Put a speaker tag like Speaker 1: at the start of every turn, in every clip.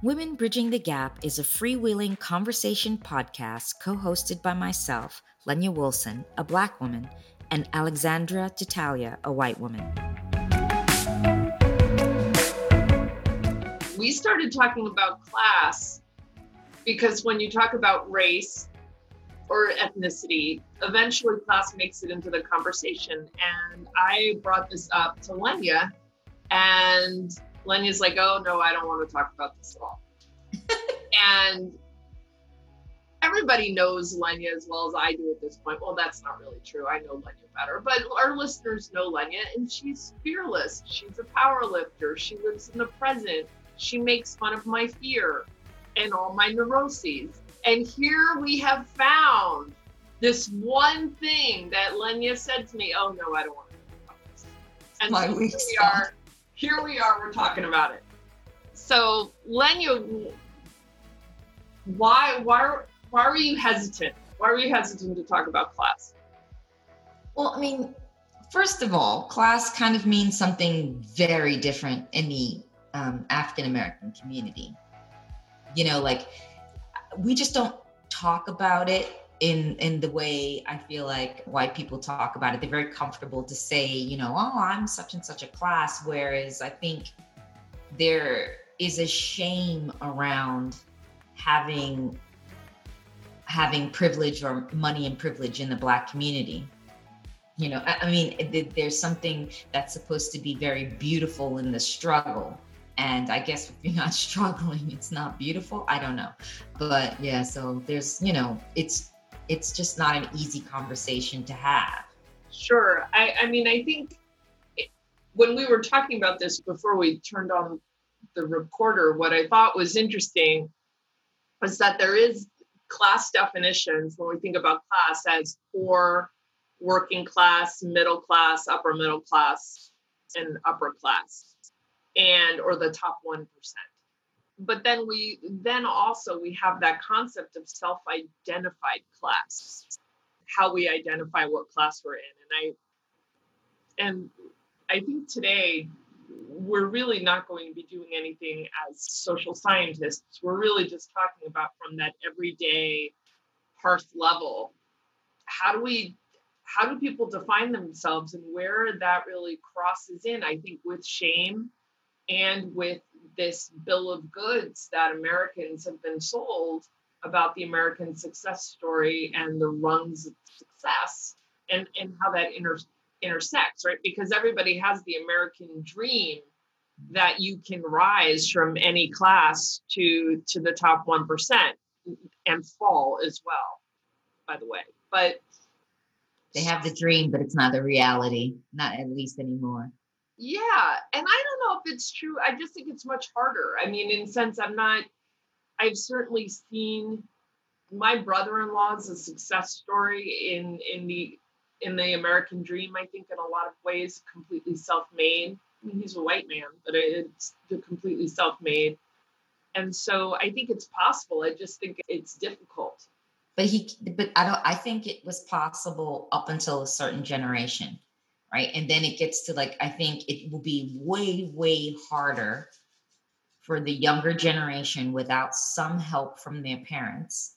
Speaker 1: Women Bridging the Gap is a freewheeling conversation podcast co hosted by myself, Lenya Wilson, a black woman, and Alexandra Titalia, a white woman.
Speaker 2: We started talking about class because when you talk about race or ethnicity, eventually class makes it into the conversation. And I brought this up to Lenya, and Lenya's like, oh, no, I don't want to talk about this at all. and everybody knows Lenya as well as I do at this point. Well, that's not really true. I know Lenya better, but our listeners know Lenya, and she's fearless. She's a power lifter. She lives in the present. She makes fun of my fear and all my neuroses. And here we have found this one thing that Lenya said to me, oh no, I don't want to talk about this. And
Speaker 3: My
Speaker 2: so we are. Here we are, we're talking about it. So Lenya, why why why were you hesitant? Why were you hesitant to talk about class?
Speaker 3: Well, I mean, first of all, class kind of means something very different in the um, African American community. You know, like we just don't talk about it in in the way I feel like white people talk about it. They're very comfortable to say, you know, oh, I'm such and such a class. Whereas I think there is a shame around having having privilege or money and privilege in the black community you know i, mean there's something that's supposed to be very beautiful in the struggle and i guess if you're not struggling it's not beautiful i don't know but yeah so there's you know it's it's just not an easy conversation to have
Speaker 2: Sure. I, I mean, I think it, when we were talking about this before we turned on the recorder, what I thought was interesting was that there is class definitions when we think about class as poor, working class, middle class, upper middle class, and upper class, and or the top one percent. But then we then also we have that concept of self-identified class how we identify what class we're in. And i and i think today we're really not going to be doing anything as social scientists. We're really just talking about from that everyday hearth level how do we how do people define themselves and where that really crosses in? I think with shame and with this bill of goods that americans have been sold about the American success story and the rungs of success and, and how that inter, intersects, right? Because everybody has the American dream that you can rise from any class to to the top 1% and fall as well, by the way. But
Speaker 3: they have the dream but it's not the reality not at least anymore
Speaker 2: yeah, and I don't know if it's true. I just think it's much harder. I mean, in sense, I'm not I've certainly seen my brother-in-law is a success story in in the in the American dream. I think in a lot of ways, completely self-made. I mean, he's a white man, but it's completely self-made. And so I think it's possible. I just think it's difficult.
Speaker 3: but he but i don't i think it was possible up until a certain generation right and then it gets to like i think it will be way way harder for the younger generation without some help from their parents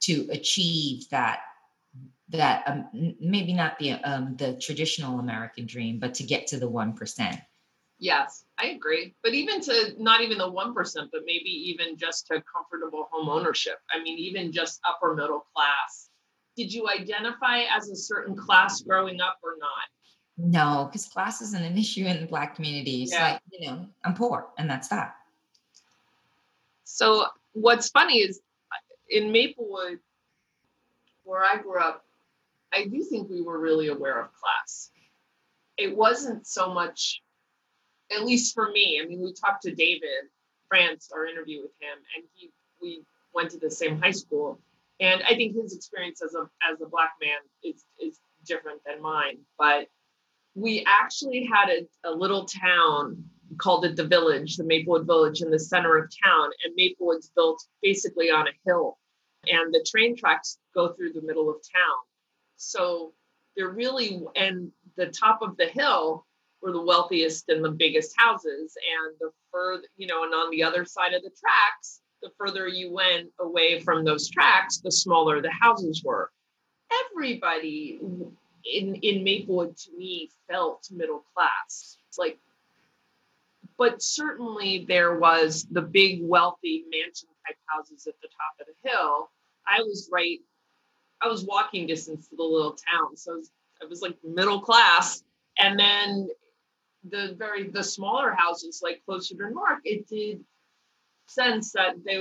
Speaker 3: to achieve that that um, maybe not the um, the traditional american dream but to get to the 1%
Speaker 2: Yes, I agree. But even to not even the 1%, but maybe even just to comfortable home ownership. I mean, even just upper middle class. Did you identify as a certain class growing up or not?
Speaker 3: no because class isn't an issue in the black community it's
Speaker 2: Yeah.
Speaker 3: like you know i'm poor and that's that
Speaker 2: So, what's funny is uh, in Maplewood, where I grew up, I do think we were really aware of class. It wasn't so much, at least for me. I mean, we talked to David France, our interview with him, and he we went to the same high school, and I think his experience as a as a black man is is different than mine. But we actually had a, a little town called it the village, the Maplewood Village in the center of town. And Maplewood's built basically on a hill, and the train tracks go through the middle of town. So they're really, and the top of the hill were the wealthiest and the biggest houses. And the further, you know, and on the other side of the tracks, the further you went away from those tracks, the smaller the houses were. Everybody in in Maplewood to me felt middle class. Like but certainly there was the big wealthy mansion type houses at the top of the hill. I was right, I was walking distance to the little town. So I was, I was like middle class. And then the very the smaller houses like closer to North, it did sense that they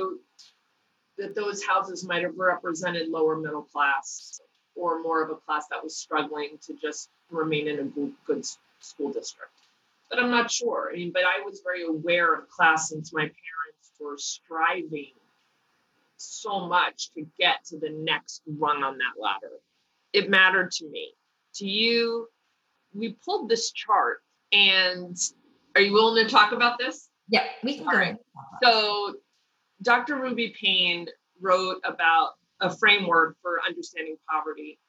Speaker 2: that those houses might have represented lower middle class or more of a class that was struggling to just remain in a good, school district but I'm not sure. I mean, but I was very aware of class since my parents were striving so much to get to the next rung on that ladder. It mattered to me. To you, we pulled this chart, and are you willing to talk about this?
Speaker 3: Yeah, we can
Speaker 2: All
Speaker 3: go.
Speaker 2: right. So, Dr. Ruby Payne wrote about a framework for understanding poverty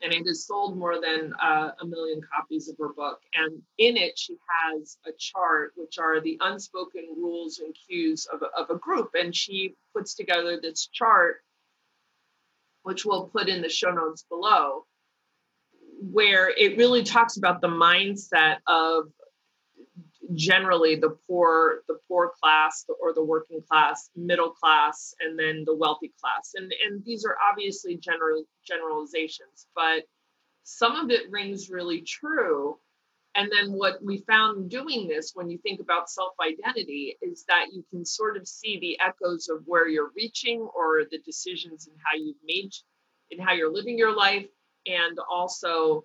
Speaker 2: and it has sold more than uh, a million copies of her book. And in it, she has a chart, which are the unspoken rules and cues of of a group. And she puts together this chart, which we'll put in the show notes below, where it really talks about the mindset of generally the poor the poor class or the working class middle class and then the wealthy class. And and these are obviously general generalizations but some of it rings really true. And then what we found doing this when you think about self identity is that you can sort of see the echoes of where you're reaching or the decisions and how you've made and how you're living your life and also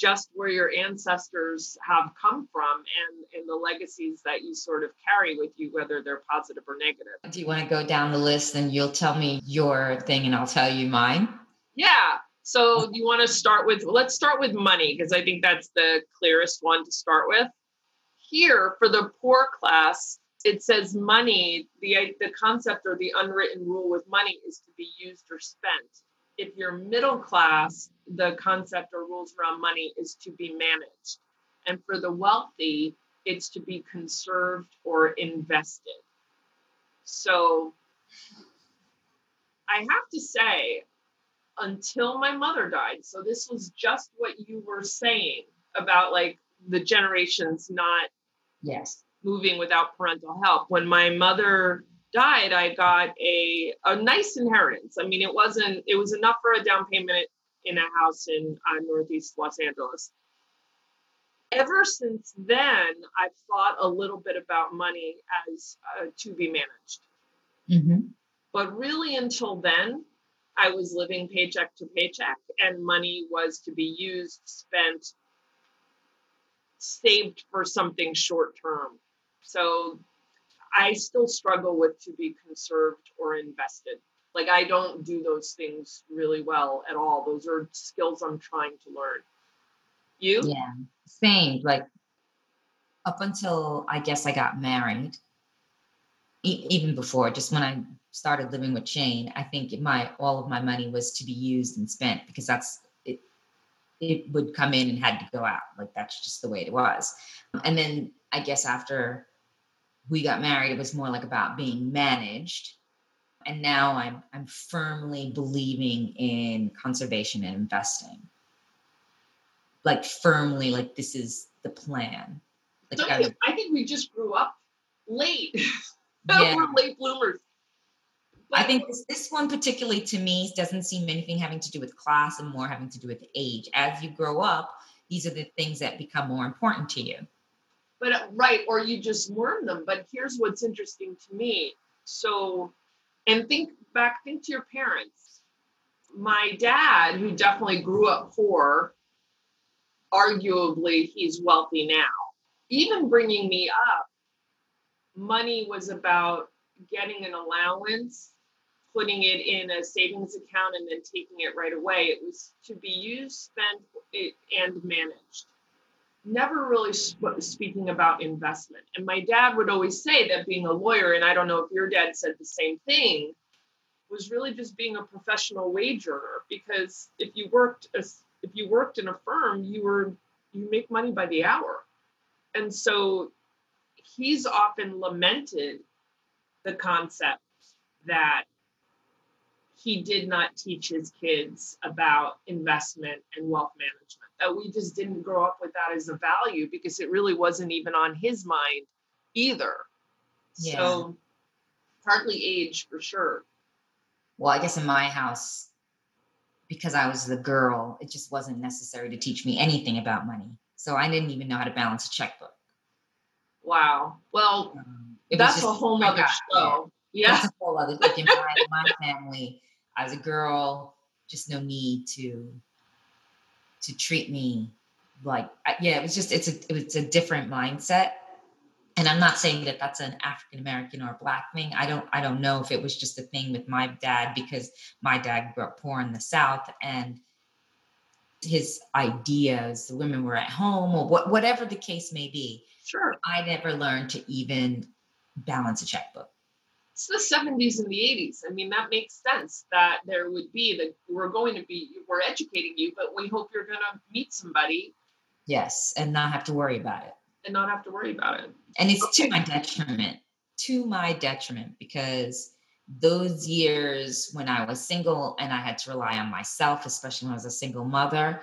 Speaker 2: just where your ancestors have come from and, and the legacies that you sort of carry with you, whether they're positive or negative.
Speaker 3: Do you want to go down the list and you'll tell me your thing and I'll tell you mine?
Speaker 2: Yeah. So you want to start with, let's start with money because I think that's the clearest one to start with. Here for the poor class, it says money, the, the concept or the unwritten rule with money is to be used or spent if you're middle class, the concept or rules around money is to be managed. And for the wealthy, it's to be conserved or invested. So I have to say, until my mother died, so this was just what you were saying about like the generations not
Speaker 3: yes
Speaker 2: moving without parental help. When my mother died, I got a a nice inheritance. I mean, it wasn't it was enough for a down payment in a house in uh, Northeast Los Angeles. Ever since then, I've thought a little bit about money as uh, to be managed.
Speaker 3: mm-hmm.
Speaker 2: But really, until then, I was living paycheck to paycheck, and money was to be used, spent, saved for something short term. So I still struggle with to be conserved or invested. Like I don't do those things really well at all. Those are skills I'm trying to learn. You?
Speaker 3: Yeah, same. Like up until I guess I got married, e- even before, just when I started living with Shane, I think my all of my money was to be used and spent because that's it. It would come in and had to go out. Like that's just the way it was. And then I guess after we got married, it was more like about being managed. And now I'm I'm firmly believing in conservation and investing. Like firmly, like this is the plan. Like I'm-
Speaker 2: I think we just grew up late.
Speaker 3: Yeah.
Speaker 2: We're late bloomers.
Speaker 3: I think this, this one particularly to me doesn't seem anything having to do with class and more having to do with age. As you grow up, these are the things that become more important to you.
Speaker 2: But right, or you just learn them. But here's what's interesting to me. So, and think back, think to your parents. My dad, who definitely grew up poor, arguably he's wealthy now. Even bringing me up, money was about getting an allowance, putting it in a savings account, and then taking it right away. It was to be used, spent, and managed never really sp- speaking about investment. And my dad would always say that being a lawyer, and I don't know if your dad said the same thing, was really just being a professional wage earner. Because if you worked as if you worked in a firm, you were you make money by the hour. And so he's often lamented the concept that he did not teach his kids about investment and wealth management. That we just didn't grow up with that as a value because it really wasn't even on his mind either. Yeah. So partly age for sure.
Speaker 3: Well, I guess in my house, because I was the girl, it just wasn't necessary to teach me anything about money. So I didn't even know how to balance a checkbook.
Speaker 2: Wow. Well, um, that's just, a whole other show. Yeah. That's a whole other
Speaker 3: like in my, my family, I was a girl, just no need to to treat me like yeah, it was just it's a it's a different mindset. And i'm not saying that that's an african american or black thing. I don't i don't know if it was just a thing with my dad because my dad grew up poor in the south and his ideas the women were at home or what, whatever the case may be.
Speaker 2: Sure.
Speaker 3: I never learned to even balance a checkbook
Speaker 2: it's the 70s and the 80s i mean that makes sense that there would be that we're going to be we're educating you but we hope you're going to meet somebody
Speaker 3: yes and not have to worry about it
Speaker 2: and not have to worry about it.
Speaker 3: And it's okay. to my detriment, to my detriment, because those years when I was single and I had to rely on myself, especially when I was a single mother,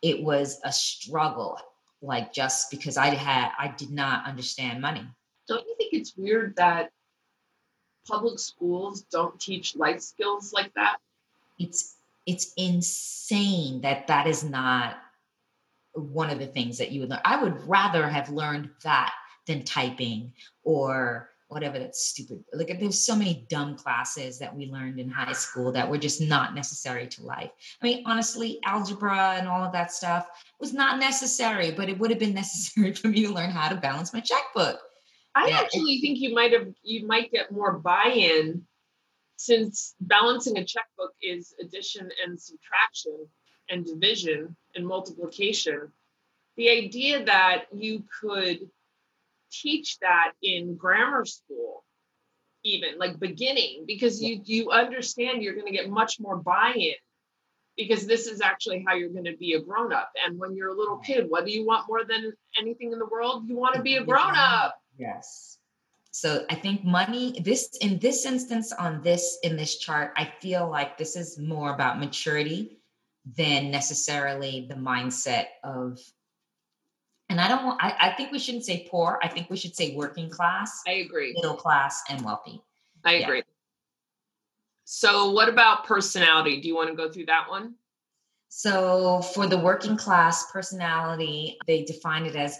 Speaker 3: it was a struggle. Like just because I had, I did not understand money.
Speaker 2: Don't you think it's weird that public schools don't teach life skills like that?
Speaker 3: It's it's insane that that is not one of the things that you would learn. I would rather have learned that than typing or whatever that's stupid. Like there's so many dumb classes that we learned in high school that were just not necessary to life. I mean, honestly, algebra and all of that stuff was not necessary, but it would have been necessary for me to learn how to balance my checkbook.
Speaker 2: I yeah, actually think you might have you might get more buy-in since balancing a checkbook is addition and subtraction and division and multiplication, the idea that you could teach that in grammar school even like beginning because you you understand you're going to get much more buy-in because this is actually how you're going to be a grown up and when you're a little kid what do you want more than anything in the world you want to be a grown up
Speaker 3: yes so i think money this in this instance on this in this chart i feel like this is more about maturity than necessarily the mindset of and I don't want, I, I think we shouldn't say poor. I think we should say working class.
Speaker 2: I agree.
Speaker 3: Middle class and wealthy.
Speaker 2: I yeah. agree. So what about personality? Do you want to go through that one?
Speaker 3: So for the working class personality, they define it as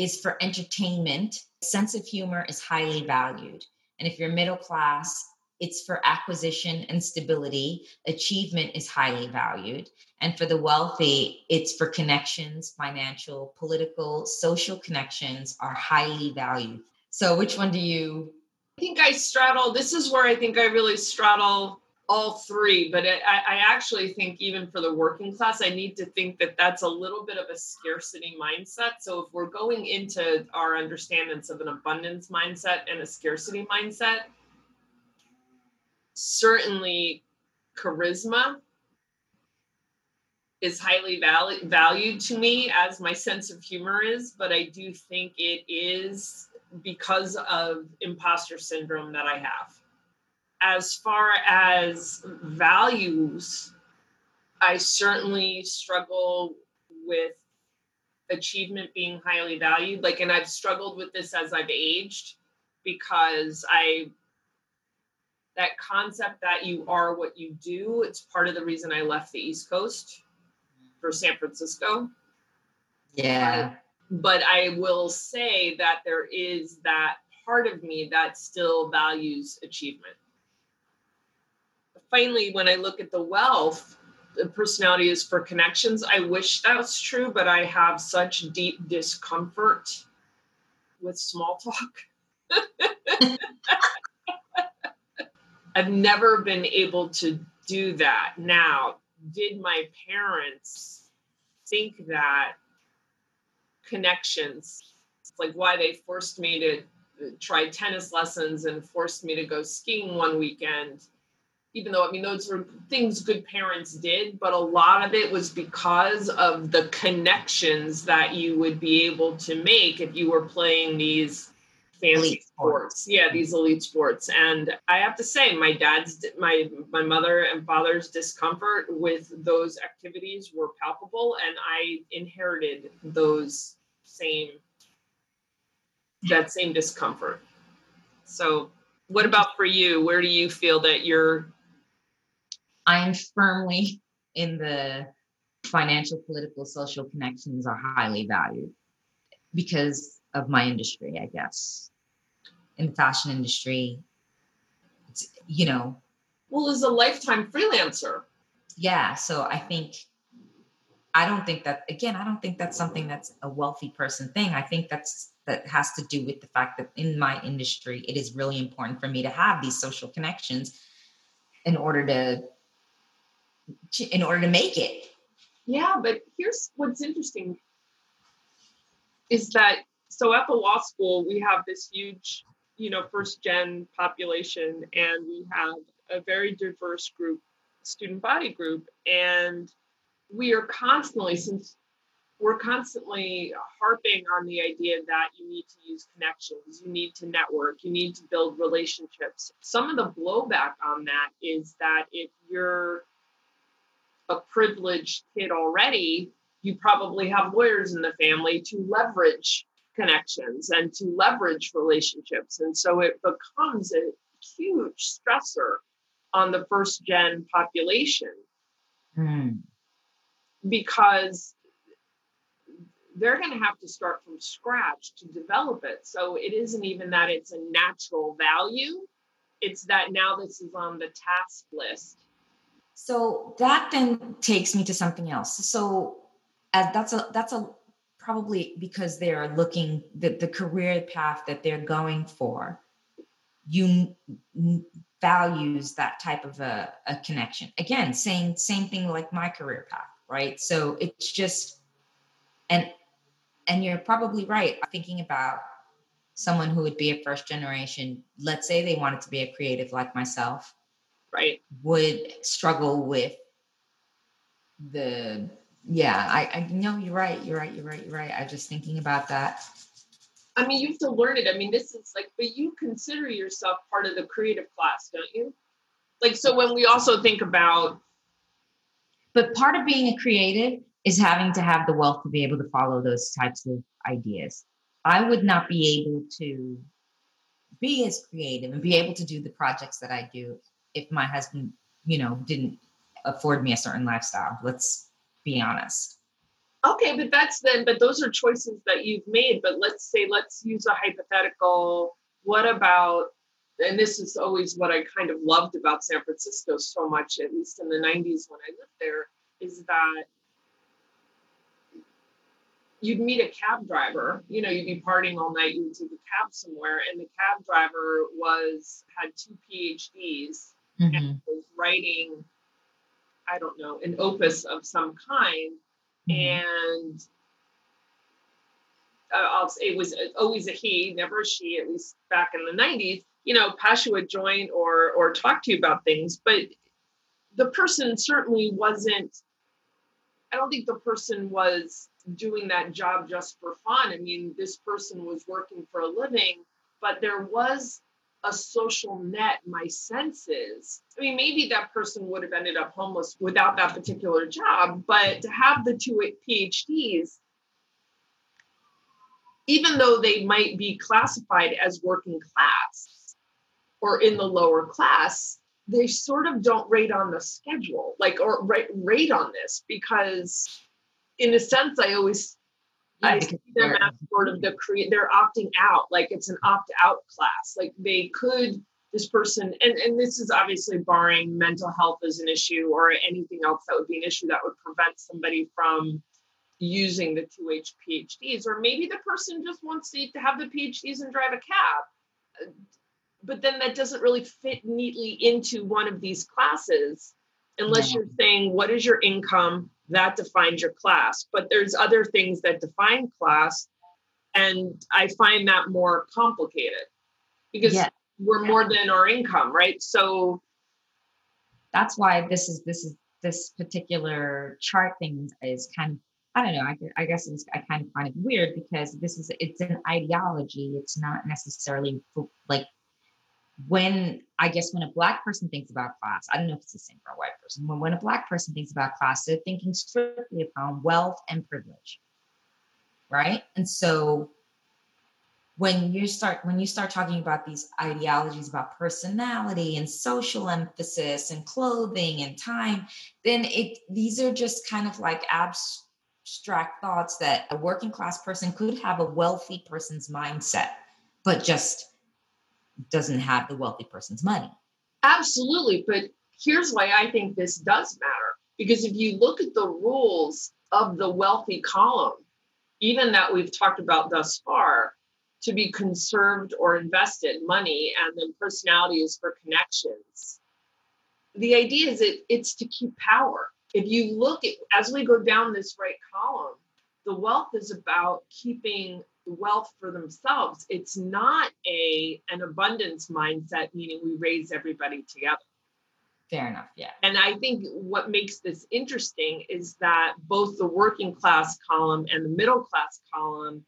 Speaker 3: is for entertainment. Sense of humor is highly valued. And if you're middle class, it's for acquisition and stability. Achievement is highly valued. And for the wealthy, it's for connections, financial, political, social connections are highly valued. So, which one do you?
Speaker 2: I think I straddle, this is where I think I really straddle all three, but I, I actually think even for the working class, I need to think that that's a little bit of a scarcity mindset. So, if we're going into our understandings of an abundance mindset and a scarcity mindset, certainly charisma is highly val- valued to me as my sense of humor is, but I do think it is because of imposter syndrome that I have. As far as values, I certainly struggle with achievement being highly valued. Like, and I've struggled with this as I've aged because I that concept that you are what you do it's part of the reason i left the east coast for san francisco.
Speaker 3: Yeah.
Speaker 2: But i will say that there is that part of me that still values achievement finally when i look at the wealth the personality is for connections i wish that was true but i have such deep discomfort with small talk I've never been able to do that. Now, did my parents think that connections, like why they forced me to try tennis lessons and forced me to go skiing one weekend, even though I mean those were things good parents did, but a lot of it was because of the connections that you would be able to make if you were playing these fancy sports. Yeah, these elite sports. And I have to say, my dad's, my my mother and father's discomfort with those activities were palpable, and I inherited those same that same discomfort. So, what about for you? Where do you feel that you're
Speaker 3: I'm firmly in the financial, political, social connections are highly valued because of my industry, I guess. In the fashion industry, it's, you know.
Speaker 2: Well, as a lifetime freelancer.
Speaker 3: Yeah. So I think, I don't think that, again, I don't think that's something that's a wealthy person thing. I think that's, that has to do with the fact that in my industry, it is really important for me to have these social connections in order to in order to make it.
Speaker 2: Yeah, but here's what's interesting is that so at the law school we have this huge, you know, first gen population and we have a very diverse group, student body group, and we are constantly since we're constantly harping on the idea that you need to use connections, you need to network, you need to build relationships. Some of the blowback on that is that if you're a privileged kid already, you probably have lawyers in the family to leverage connections and to leverage relationships. And so it becomes a huge stressor on the first gen population mm. because they're going to have to start from scratch to develop it. So it isn't even that it's a natural value, it's that now this is on the task list
Speaker 3: so that then takes me to something else. So as that's a that's a probably because they're looking the, the career path that they're going for you values that type of a, a connection again same same thing like my career path right so it's just and and you're probably right thinking about someone who would be a first generation let's say they wanted to be a creative like myself
Speaker 2: right?
Speaker 3: Would struggle with the yeah i i know you're right you're right you're right you're right. I was just thinking about that.
Speaker 2: I mean you have to learn it. I mean this is like but you consider yourself part of the creative class don't you? Like so when we also think about
Speaker 3: but part of being a creative is having to have the wealth to be able to follow those types of ideas. I would not be able to be as creative and be able to do the projects that i do if my husband, you know, didn't afford me a certain lifestyle. Let's be honest.
Speaker 2: Okay, but that's then, but those are choices that you've made. But let's say, let's use a hypothetical. What about, and this is always what I kind of loved about San Francisco so much, at least in the 90s when I lived there, is that you'd meet a cab driver you know you'd be partying all night you would take a cab somewhere and the cab driver was had two phds mm-hmm. and was writing, I don't know, an opus of some kind. Mm-hmm. And uh, I'll say it was always a he, never a she, at least back in the 90s. You know, Pasha would join or or talk to you about things, but the person certainly wasn't. I don't think the person was doing that job just for fun. I mean, this person was working for a living, but there was a social net, my senses. I mean, maybe that person would have ended up homeless without that particular job, but to have the two PhDs, even though they might be classified as working class or in the lower class, they sort of don't rate on the schedule, like, or rate, rate on this because, in a sense, I always I see them as sort of the create. They're opting out, like it's an opt out class. Like they could this person, and and this is obviously barring mental health as an issue or anything else that would be an issue that would prevent somebody from using the two H PhDs, or maybe the person just wants to, to have the PhDs and drive a cab. But then that doesn't really fit neatly into one of these classes unless you're saying what is your income that defines your class but there's other things that define class and i find that more complicated because yeah. we're more than our income right so
Speaker 3: that's why this is this is this particular chart thing is kind of I don't know. I, I guess it's, I kind of find it weird because this is it's an ideology. It's not necessarily like when I guess when a black person thinks about class, I don't know if it's the same for a white person. When when a black person thinks about class, they're thinking strictly upon wealth and privilege, right? And so when you start when you start talking about these ideologies about personality and social emphasis and clothing and time then it these are just kind of like abstract thoughts that a working class person could have a wealthy person's mindset but just doesn't have the wealthy person's money.
Speaker 2: Absolutely but here's why i think this does matter. Because if you look at the rules of the wealthy column even that we've talked about thus far to be conserved or invested money and then personality is for connections the idea is that it's to keep power. If you look at as we go down this right column the wealth is about keeping wealth for themselves it's not a an abundance mindset meaning we raise everybody together
Speaker 3: fair enough yeah
Speaker 2: and i think what makes this interesting is that both the working class column and the middle class column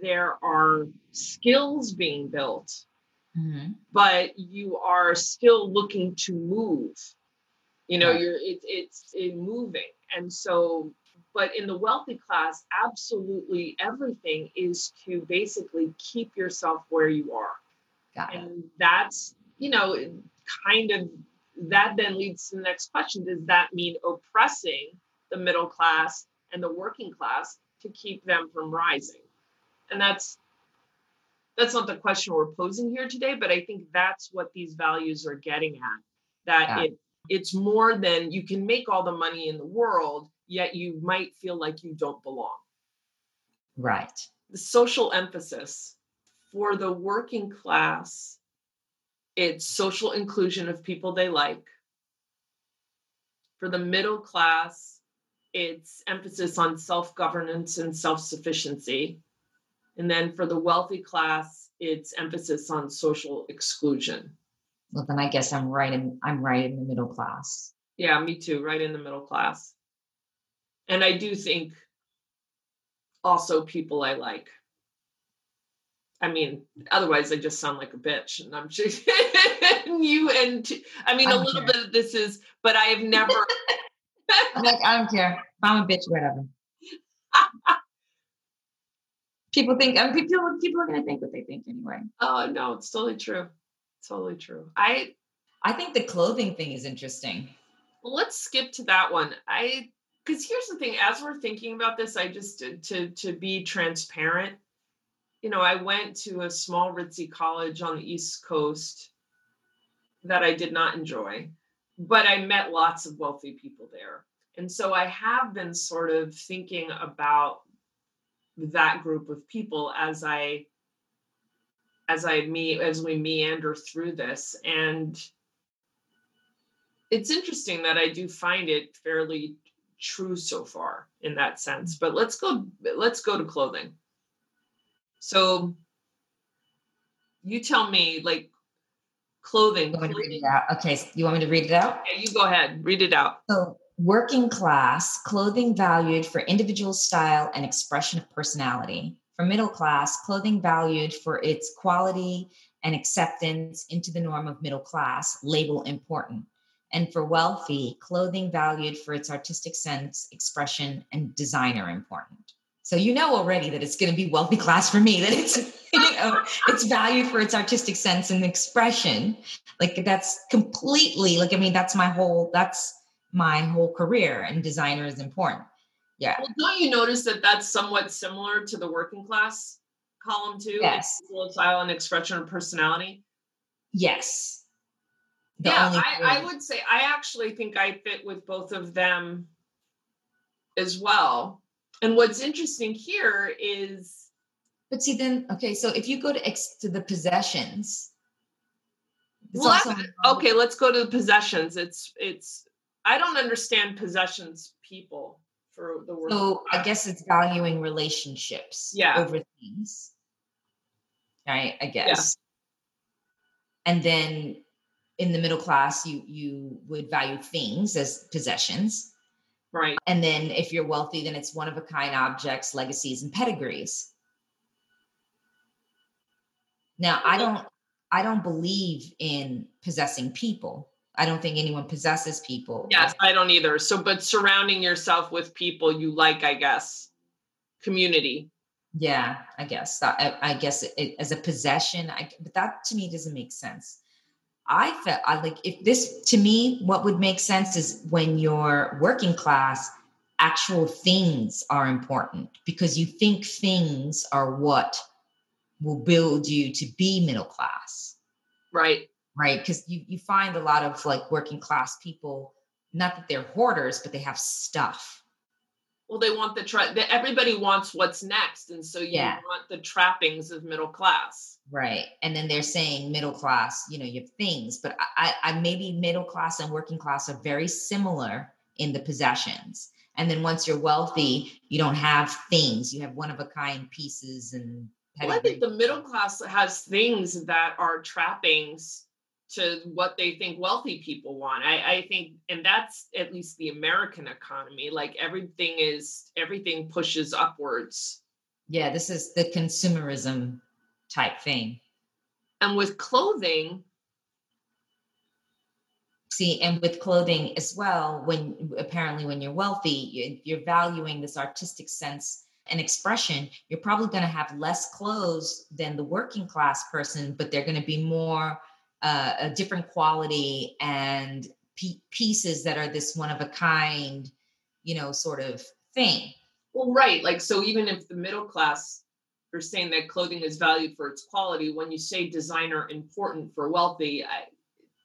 Speaker 2: there are skills being built, mm-hmm. but you are still looking to move. You know, you're it, it's it's moving, and so. But in the wealthy class, absolutely everything is to basically keep yourself where you are. Got and it. that's, you know, kind of that then leads to the next question Does that mean oppressing the middle class and the working class to keep them from rising? and that's that's not the question we're posing here today but i think that's what these values are getting at that yeah. it it's more than you can make all the money in the world yet you might feel like you don't belong
Speaker 3: right
Speaker 2: the social emphasis for the working class it's social inclusion of people they like for the middle class it's emphasis on self-governance and self-sufficiency and then for the wealthy class, it's emphasis on social exclusion.
Speaker 3: Well, then I guess I'm right in I'm right in the middle class.
Speaker 2: Yeah, me too, right in the middle class. And I do think also people I like. I mean, otherwise I just sound like a bitch, and I'm just you and I mean a little care. bit of this is, but I have never.
Speaker 3: I'm like I don't care. I'm a bitch, whatever people think um, people people are going to think what they think anyway.
Speaker 2: Oh no, it's totally true. It's totally true. I
Speaker 3: I think the clothing thing is interesting.
Speaker 2: Well, let's skip to that one. I because here's the thing. As we're thinking about this, I just to to be transparent. You know, I went to a small ritzy college on the East Coast that I did not enjoy, but I met lots of wealthy people there. And so I have been sort of thinking about that group of people as I as I me as we meander through this. And it's interesting that I do find it fairly true so far in that sense. Mm. But let's go let's go to clothing. So you tell me like clothing.
Speaker 3: clothing. Okay, so you want me to read it out?
Speaker 2: Yeah, you go ahead. Read it out.
Speaker 3: So Working class, clothing valued for individual style and expression of personality. For middle class, clothing valued for its quality and acceptance into the norm of middle class, label important. And for wealthy, clothing valued for its artistic sense, expression, and design are important. So you know already that it's going to be wealthy class for me. That it's you know it's valued for its artistic sense and expression. Like that's completely like I mean that's my whole that's my whole career and designer is important. Yeah.
Speaker 2: Well, don't you notice that that's somewhat similar to the working class column too?
Speaker 3: Yes.
Speaker 2: Style and expression of personality.
Speaker 3: Yes.
Speaker 2: Yeah, I, I would say I actually think I fit with both of them as well. And what's interesting here is
Speaker 3: but see then okay so if you go to ex to the possessions
Speaker 2: well, okay let's go to the possessions it's it's I don't understand possessions people for the word.
Speaker 3: So I guess it's valuing relationships
Speaker 2: yeah.
Speaker 3: over things. Right, I guess. Yeah. And then in the middle class, you you would value things as possessions.
Speaker 2: Right.
Speaker 3: And then if you're wealthy, then it's one of a kind objects, legacies, and pedigrees. Now, I don't I don't believe in possessing people. I don't think anyone possesses people.
Speaker 2: Yes, I don't either. So, but surrounding yourself with people you like, I guess, community.
Speaker 3: Yeah, I guess I, I guess it, it, as a possession, I, but that to me doesn't make sense. I felt I like if this to me, what would make sense is when you're working class, actual things are important because you think things are what will build you to be middle class.
Speaker 2: Right
Speaker 3: right? Because you you find a lot of like working class people, not that they're hoarders, but they have stuff.
Speaker 2: Well, they want the tra- everybody wants what's next, and so you yeah. want the trappings of middle class.
Speaker 3: Right, and then they're saying middle class. You know, you have things, but I, I maybe middle class and working class are very similar in the possessions. And then once you're wealthy, you don't have things. You have one of a kind pieces and.
Speaker 2: Well, I think the middle class has things that are trappings to what they think wealthy people want. I, I think, and that's at least the American economy. Like everything is, everything pushes upwards.
Speaker 3: Yeah, this is the consumerism type thing.
Speaker 2: And with clothing,
Speaker 3: see and with clothing as well when apparently when you're wealthy you're valuing this artistic sense and expression you're probably going to have less clothes than the working class person but they're going to be more uh, a different quality and p- pieces that are this one of a kind, you know, sort of thing.
Speaker 2: Well, right. Like, so even if the middle class are saying that clothing is valued for its quality, when you say designer important for wealthy, I,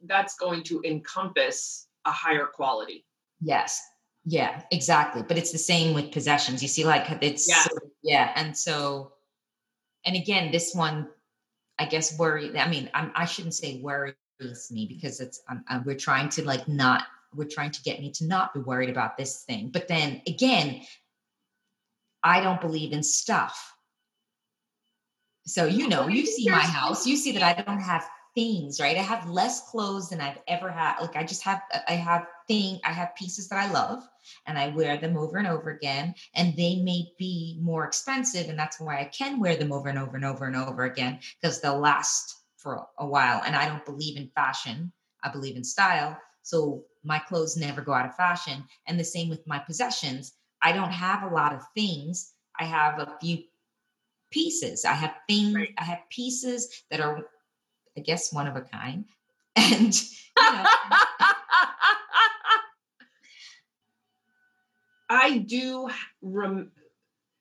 Speaker 2: that's going to encompass a higher quality.
Speaker 3: Yes. Yeah, exactly. But it's the same with possessions. You see, like it's yeah, sort of, yeah. And so, and again, this one I guess worry. I mean, I'm, I should not say worries me because it's I'm, I'm, we're trying to like not we're trying to get me to not be worried about this thing. But then again, I don't believe in stuff. So you know, you see my house, you see that I don't have things, right? I have less clothes than I've ever had. Like I just have I have thing, I have pieces that I love and I wear them over and over again. And they may be more expensive. And that's why I can wear them over and over and over and over again, because they'll last for a while. And I don't believe in fashion. I believe in style. So my clothes never go out of fashion. And the same with my possessions. I don't have a lot of things. I have a few pieces. I have things, right. I have pieces that are I guess one of a kind. And
Speaker 2: I do rem-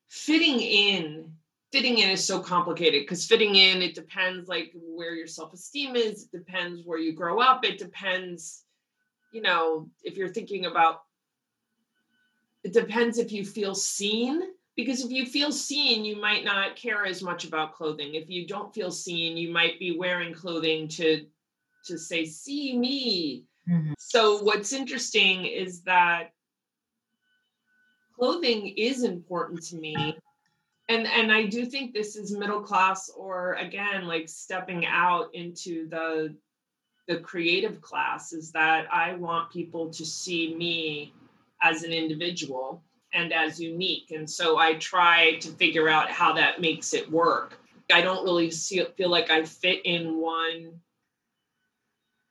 Speaker 2: fitting in. Fitting in is so complicated because fitting in it depends like where your self esteem is. It depends where you grow up. It depends, you know, if you're thinking about. It depends if you feel seen because if you feel seen you might not care as much about clothing. If you don't feel seen you might be wearing clothing to to say see me. Mm-hmm. so what's interesting is that clothing is important to me. And and i do think this is middle class or again like stepping out into the the creative class is that i want people to see me as an individual and as unique. And so I try to figure out how that makes it work. I don't really see, feel like I fit in one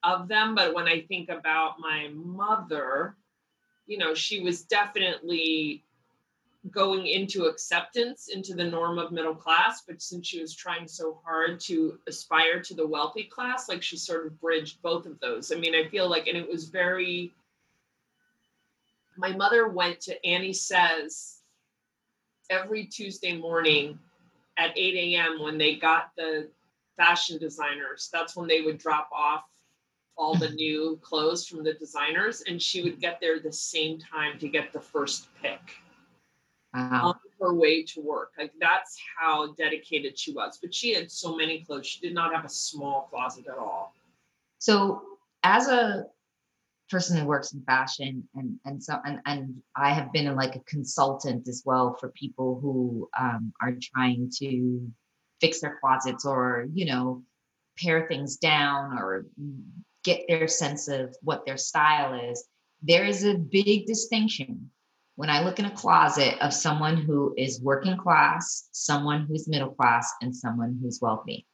Speaker 2: of them, but when I think about my mother, you know, she was definitely going into acceptance into the norm of middle class, but since she was trying so hard to aspire to the wealthy class, like she sort of bridged both of those. I mean, I feel like, and it was very my mother went to Annie Sez every Tuesday morning at 8 a.m. when they got the fashion designers. That's when they would drop off all the new clothes from the designers, and she would get there the same time to get the first pick wow. on her way to work. Like that's how dedicated she was. But she had so many clothes; she did not have a small closet at all.
Speaker 3: So, as a person who works in fashion and and so and, and i have been like a consultant as well for people who um, are trying to fix their closets or you know pare things down or get their sense of what their style is, there is a big distinction when I look in a closet of someone who is working class, someone who's middle class, and someone who's wealthy.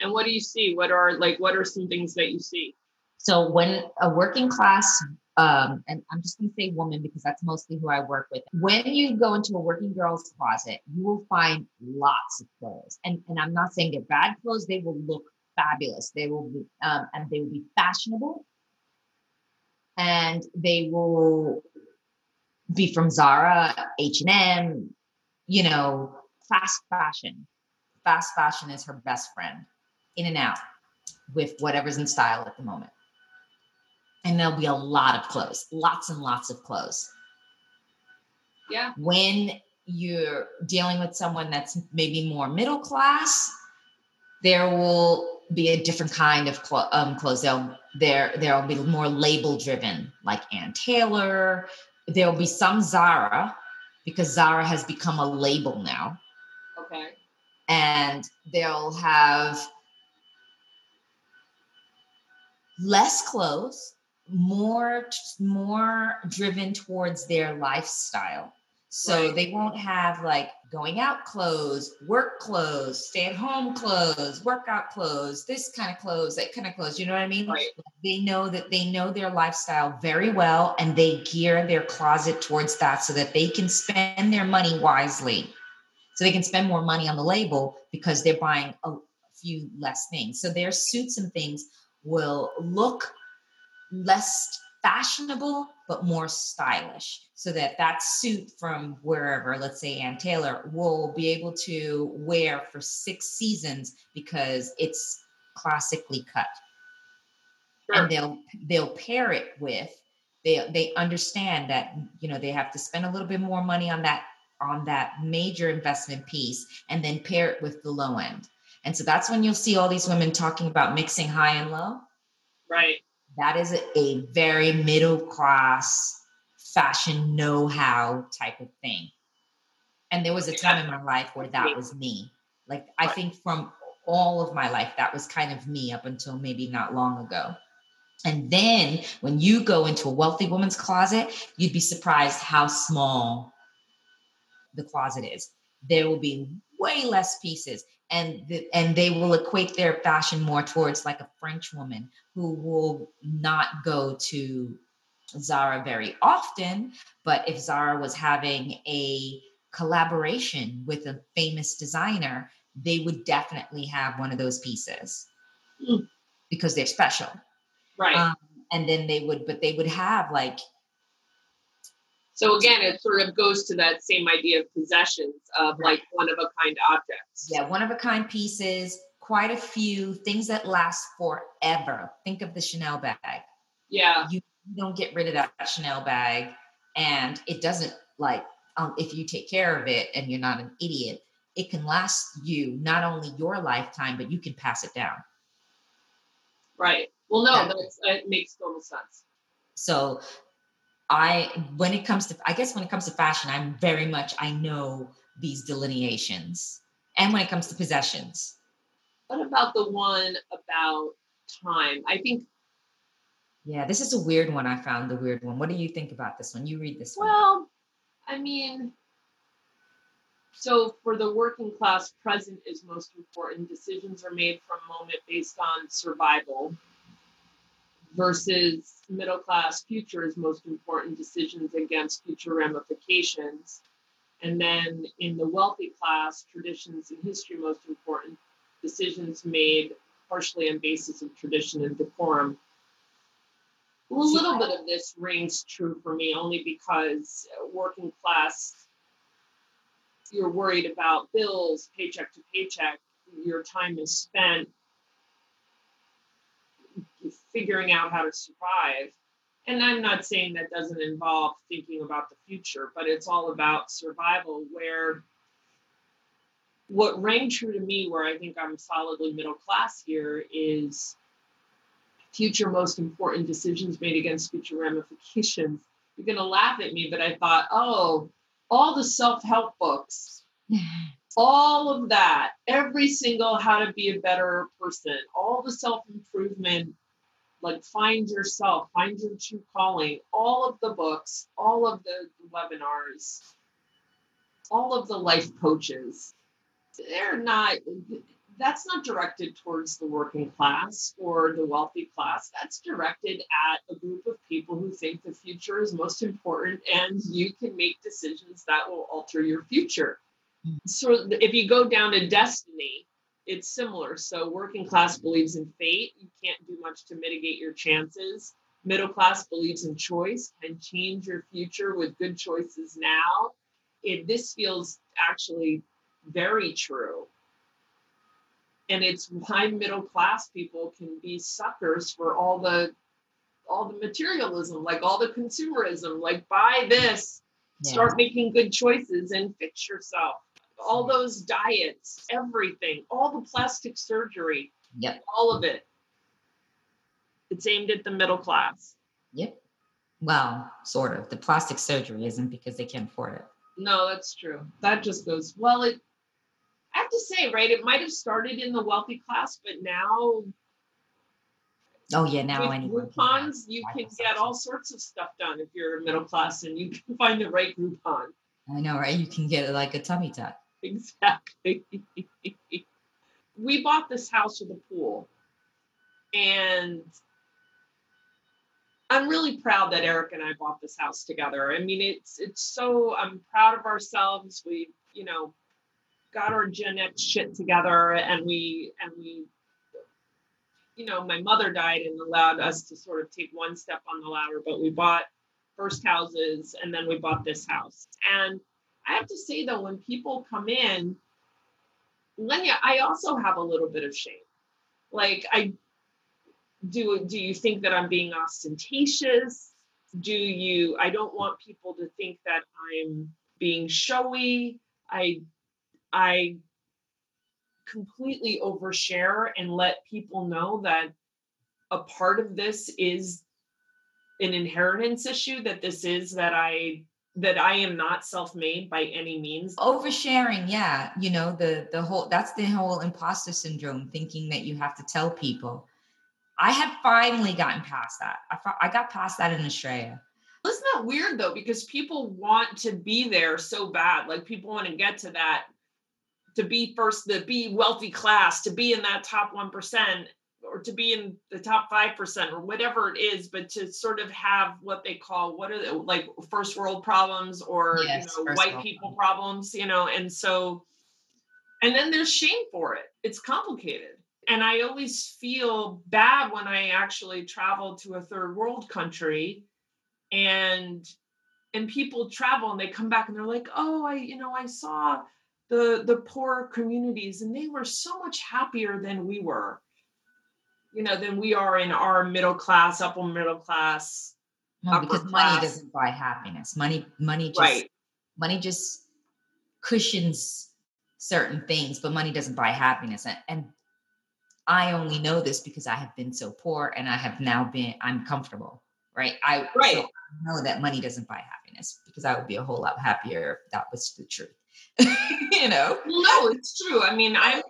Speaker 2: And what do you see? What are like what are some things that you see?
Speaker 3: So when a working class um, and I'm just going to say woman because that's mostly who I work with. When you go into a working girl's closet, you will find lots of clothes. And, and I'm not saying they're bad clothes, they will look fabulous. They will be, um, and they will be fashionable. And they will be from Zara, H&M, you know, fast fashion. Fast fashion is her best friend, in and out with whatever's in style at the moment and there'll be a lot of clothes, lots and lots of clothes.
Speaker 2: Yeah.
Speaker 3: When you're dealing with someone that's maybe more middle class, there will be a different kind of clo- um, clothes. There'll, there there'll be more label driven, like Ann Taylor. There'll be some Zara because Zara has become a label now.
Speaker 2: Okay.
Speaker 3: And they'll have less clothes more more driven towards their lifestyle so right. they won't have like going out clothes work clothes stay at home clothes workout clothes this kind of clothes that kind of clothes you know what i mean
Speaker 2: right.
Speaker 3: they know that they know their lifestyle very well and they gear their closet towards that so that they can spend their money wisely so they can spend more money on the label because they're buying a few less things so their suits and things will look less fashionable but more stylish so that that suit from wherever let's say ann taylor will be able to wear for six seasons because it's classically cut. Sure. and they'll they'll pair it with they they understand that you know they have to spend a little bit more money on that on that major investment piece and then pair it with the low end. And so that's when you'll see all these women talking about mixing high and low.
Speaker 2: Right
Speaker 3: that is a very middle class fashion know-how type of thing. And there was a time in my life where that was me. Like i think from all of my life that was kind of me up until maybe not long ago. And then when you go into a wealthy woman's closet you'd be surprised how small the closet is. There will be way less pieces and the, and they will equate their fashion more towards like a French woman who will not go to Zara very often, but if Zara was having a collaboration with a famous designer, they would definitely have one of those pieces mm. because they're special.
Speaker 2: Right. Um,
Speaker 3: and then they would, but they would have like
Speaker 2: so again, it sort of goes to that same idea of possessions of like one of a kind objects.
Speaker 3: Yeah, one of a kind pieces, quite a few things that last forever. Think of the Chanel bag.
Speaker 2: Yeah.
Speaker 3: You don't get rid of that Chanel bag and it doesn't like um, if you take care of it and you're not an idiot, it can last you not only your lifetime, but you can pass it down.
Speaker 2: Right. Well, no, yeah. that makes total sense.
Speaker 3: So I when it comes to I guess when it comes to fashion, I'm very much I know these delineations. And when it comes to possessions.
Speaker 2: What about the one about time? I think
Speaker 3: Yeah, this is a weird one. I found the weird one. What do you think about this one? You read this
Speaker 2: well, one. Well, I mean, so for the working class, present is most important. Decisions are made from moment based on survival versus middle class future is most important decisions against future ramifications. And then in the wealthy class, traditions and history most important, decisions made partially on basis of tradition and decorum. A little bit of this rings true for me only because working class, you're worried about bills, paycheck to paycheck. Your time is spent figuring out how to survive. And I'm not saying that doesn't involve thinking about the future, but it's all about survival. Where what rang true to me, where I think I'm solidly middle class here, is future most important decisions made against future ramifications. You're going to laugh at me, but I thought, oh, all the self help books, all of that, every single how to be a better person, all the self improvement like find yourself, find your true calling, all of the books, all of the webinars, all of the life coaches, they're not that's not directed towards the working class or the wealthy class. That's directed at a group of people who think the future is most important and you can make decisions that will alter your future. Mm-hmm. So if you go down to destiny, it's similar. So working class believes in fate. You can't do much to mitigate your chances. Middle class believes in choice and change your future with good choices now. If this feels actually very true and it's why middle class people can be suckers for all the all the materialism like all the consumerism like buy this yeah. start making good choices and fix yourself all mm-hmm. those diets everything all the plastic surgery
Speaker 3: yep.
Speaker 2: all of it. It's aimed at the middle class.
Speaker 3: Yep. Well sort of. The plastic surgery isn't because they can't afford it.
Speaker 2: No that's true. That just goes well it I have to say, right, it might have started in the wealthy class, but now
Speaker 3: Oh yeah, now
Speaker 2: with Groupons, you can get all sorts of stuff done if you're middle class and you can find the right Groupon.
Speaker 3: I know, right? You can get like a tummy tuck.
Speaker 2: Exactly. we bought this house with a pool, and I'm really proud that Eric and I bought this house together. I mean, it's it's so I'm proud of ourselves. We, you know, got our Gen X shit together and we and we you know my mother died and allowed us to sort of take one step on the ladder but we bought first houses and then we bought this house and i have to say though when people come in lenya i also have a little bit of shame. Like i do do you think that i'm being ostentatious? Do you i don't want people to think that i'm being showy. I I completely overshare and let people know that a part of this is an inheritance issue that this is that I that I am not self-made by any means.
Speaker 3: Oversharing, yeah, you know, the the whole that's the whole imposter syndrome thinking that you have to tell people. I have finally gotten past that. I I got past that in Australia.
Speaker 2: Isn't that weird though? Because people want to be there so bad. Like people want to get to that to be first, to be wealthy class, to be in that top 1%, or to be in the top 5%, or whatever it is, but to sort of have what they call, what are they, like first world problems or yes, you know, white people problems, you know, and so, and then there's shame for it. It's complicated. And I always feel bad when I actually travel to a third world country and and people travel and they come back and they're like, oh, I, you know, I saw the the poor communities and they were so much happier than we were you know than we are in our middle class upper middle class
Speaker 3: no, because class. money doesn't buy happiness. Money money just right. money just cushions certain things but money doesn't buy happiness. And, and i only know this because i have been so poor and i have now been i'm comfortable right? I
Speaker 2: right. So
Speaker 3: I know that money doesn't buy happiness because i would be a whole lot happier if that was the truth you know?
Speaker 2: No it's true. I mean i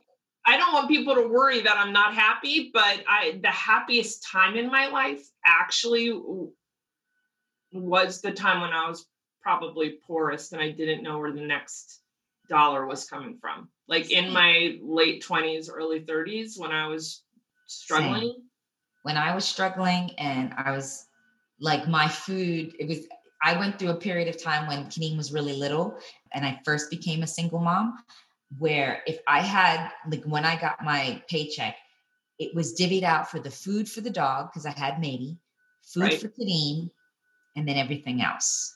Speaker 2: i don't want people to worry that i'm not happy but i the happiest time in my life actually was the time when i was probably poorest and i didn't know where the next dollar was coming from. Like in my late 20s early 30s when i was struggling. Same.
Speaker 3: when i was struggling and i was like my food it was I went through a period of time when Kadeem was really little and I first became a single mom where if I had like when I got my paycheck, it was divvied out for the food for the dog because I had Mady, food right. for Kadeem, and then everything else.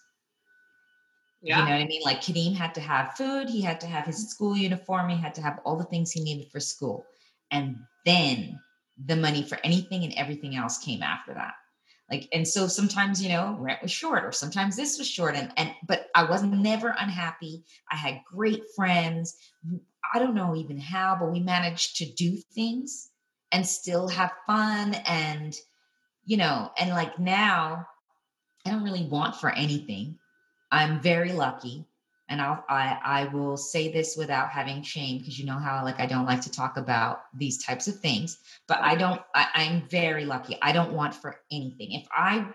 Speaker 3: Yeah. You know what I mean? Like Kadeem had to have food, he had to have his school uniform, he had to have all the things he needed for school. And then the money for anything and everything else came after that like and so sometimes you know rent was short or sometimes this was short and and but i was never unhappy. I had great friends. I don't know even how but we managed to do things and still have fun and you know and like now i don't really want for anything. I'm very lucky and I'll, I I will say this without having shame because you know how like I don't like to talk about these types of things, but I don't. I, I'm very lucky. I don't want for anything. If I,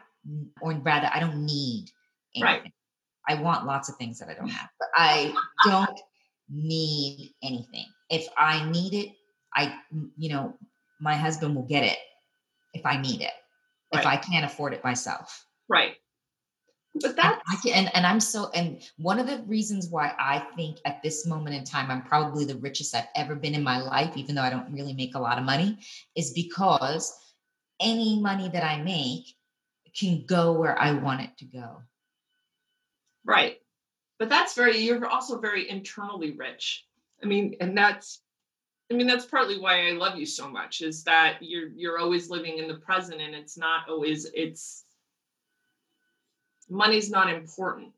Speaker 3: or rather, I don't need anything.
Speaker 2: Right.
Speaker 3: I want lots of things that I don't have, but I don't need anything. If I need it, I you know my husband will get it if I need it. If I can't afford it myself.
Speaker 2: Right. But that's
Speaker 3: I can, and, and I'm so and one of the reasons why I think at this moment in time I'm probably the richest I've ever been in my life, even though I don't really make a lot of money, is because any money that I make can go where I want it to go.
Speaker 2: right. But that's very you're also very internally rich. I mean, and that's I mean that's partly why I love you so much is that you're you're always living in the present and it's not always it's money's not important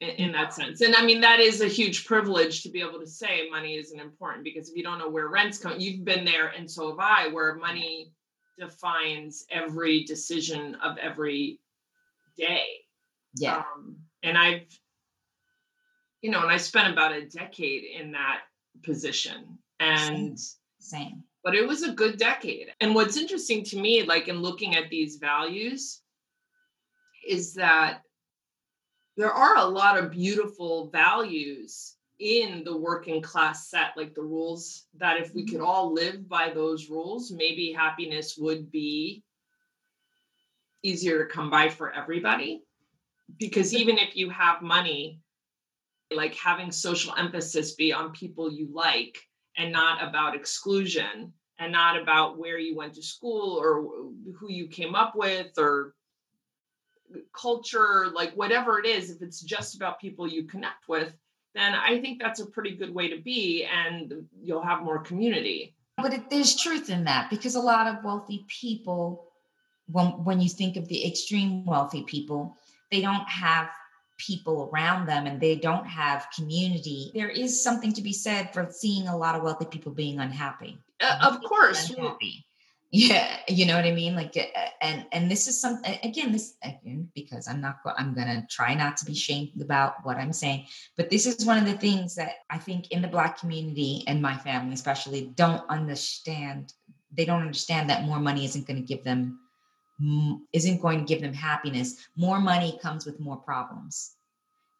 Speaker 2: in, in that sense. And I mean that is a huge privilege to be able to say money isn't important because if you don't know where rent's coming, you've been there and so have I, where money defines every decision of every day.
Speaker 3: Yeah.
Speaker 2: Um, and I've, you know, and I spent about a decade in that position. And,
Speaker 3: Same.
Speaker 2: but it was a good decade. And what's interesting to me, like in looking at these values, is that there are a lot of beautiful values in the working class set, like the rules that if we could mm-hmm. all live by those rules, maybe happiness would be easier to come by for everybody. Because even if you have money, like having social emphasis be on people you like and not about exclusion and not about where you went to school or who you came up with or culture, like whatever it is, if it's just about people you connect with, then I think that's a pretty good way to be and you'll have more community.
Speaker 3: But it, there's truth in that because a lot of wealthy people, when when you think of the extreme wealthy people, they don't have people around them and they don't have community. There is something to be said for seeing a lot of wealthy people being unhappy.
Speaker 2: Uh, of course,
Speaker 3: Unhappy. Yeah, you know what I mean. Like, uh, and and this is some again. This again because I'm not. I'm gonna try not to be shamed about what I'm saying. But this is one of the things that I think in the Black community and my family especially don't understand. They don't understand that more money isn't going to give them isn't going to give them happiness. More money comes with more problems.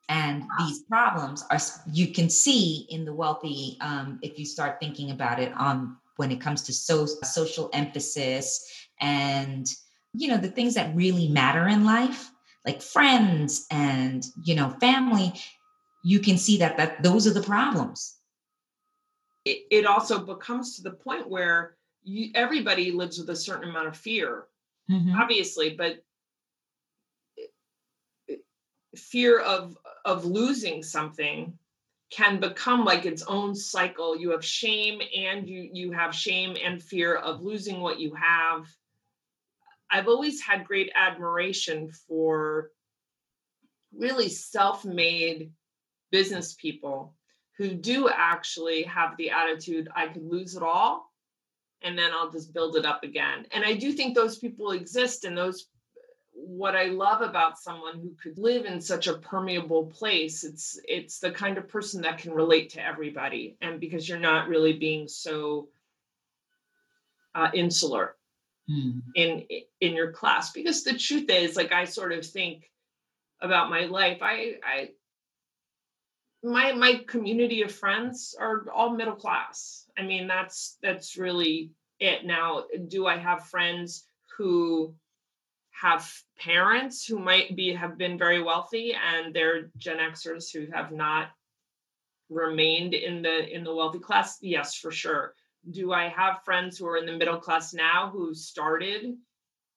Speaker 3: And these problems are you can see in the wealthy um, if you start thinking about it on when it comes to so, social emphasis and you know the things that really matter in life like friends and you know family you can see that that those are the problems
Speaker 2: it, it also becomes to the point where you, everybody lives with a certain amount of fear
Speaker 3: Mhm.
Speaker 2: obviously but fear of of losing something can become like its own cycle you have shame and you you have shame and fear of losing what you have i've always had great admiration for really self-made business people who do actually have the attitude i could lose it all and then I'll just build it up again. And I do think those people exist and those what I love about someone who could live in such a permeable place, it's it's the kind of person that can relate to everybody. And because you're not really being so uh, insular
Speaker 3: Hmm.
Speaker 2: in in your class. Because the truth is, like I sort of think about my life, I I my my community of friends are all middle class. I mean, that's that's really it. Now, do I have friends who have parents who might be have been very wealthy and they're Gen Xers who have not remained in the in the wealthy class? Yes, for sure. Do I have friends who are in the middle class now who started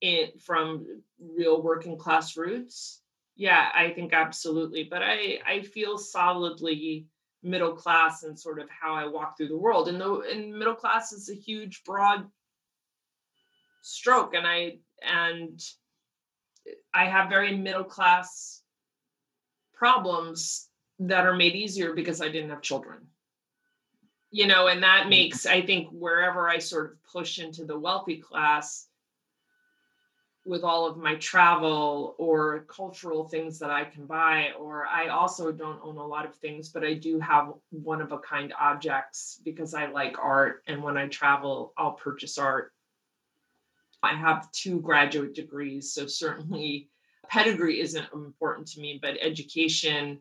Speaker 2: it from real working class roots? Yeah, I think absolutely. But I I feel solidly middle class and sort of how I walk through the world. And the and middle class is a huge broad stroke and I and I have very middle class problems that are made easier because I didn't have children. You know, and that mm-hmm. makes I think wherever I sort of push into the wealthy class with all of my travel or cultural things that I can buy, or I also don't own a lot of things, but I do have one of a kind objects because I like art. And when I travel, I'll purchase art. I have two graduate degrees, so certainly pedigree isn't important to me, but education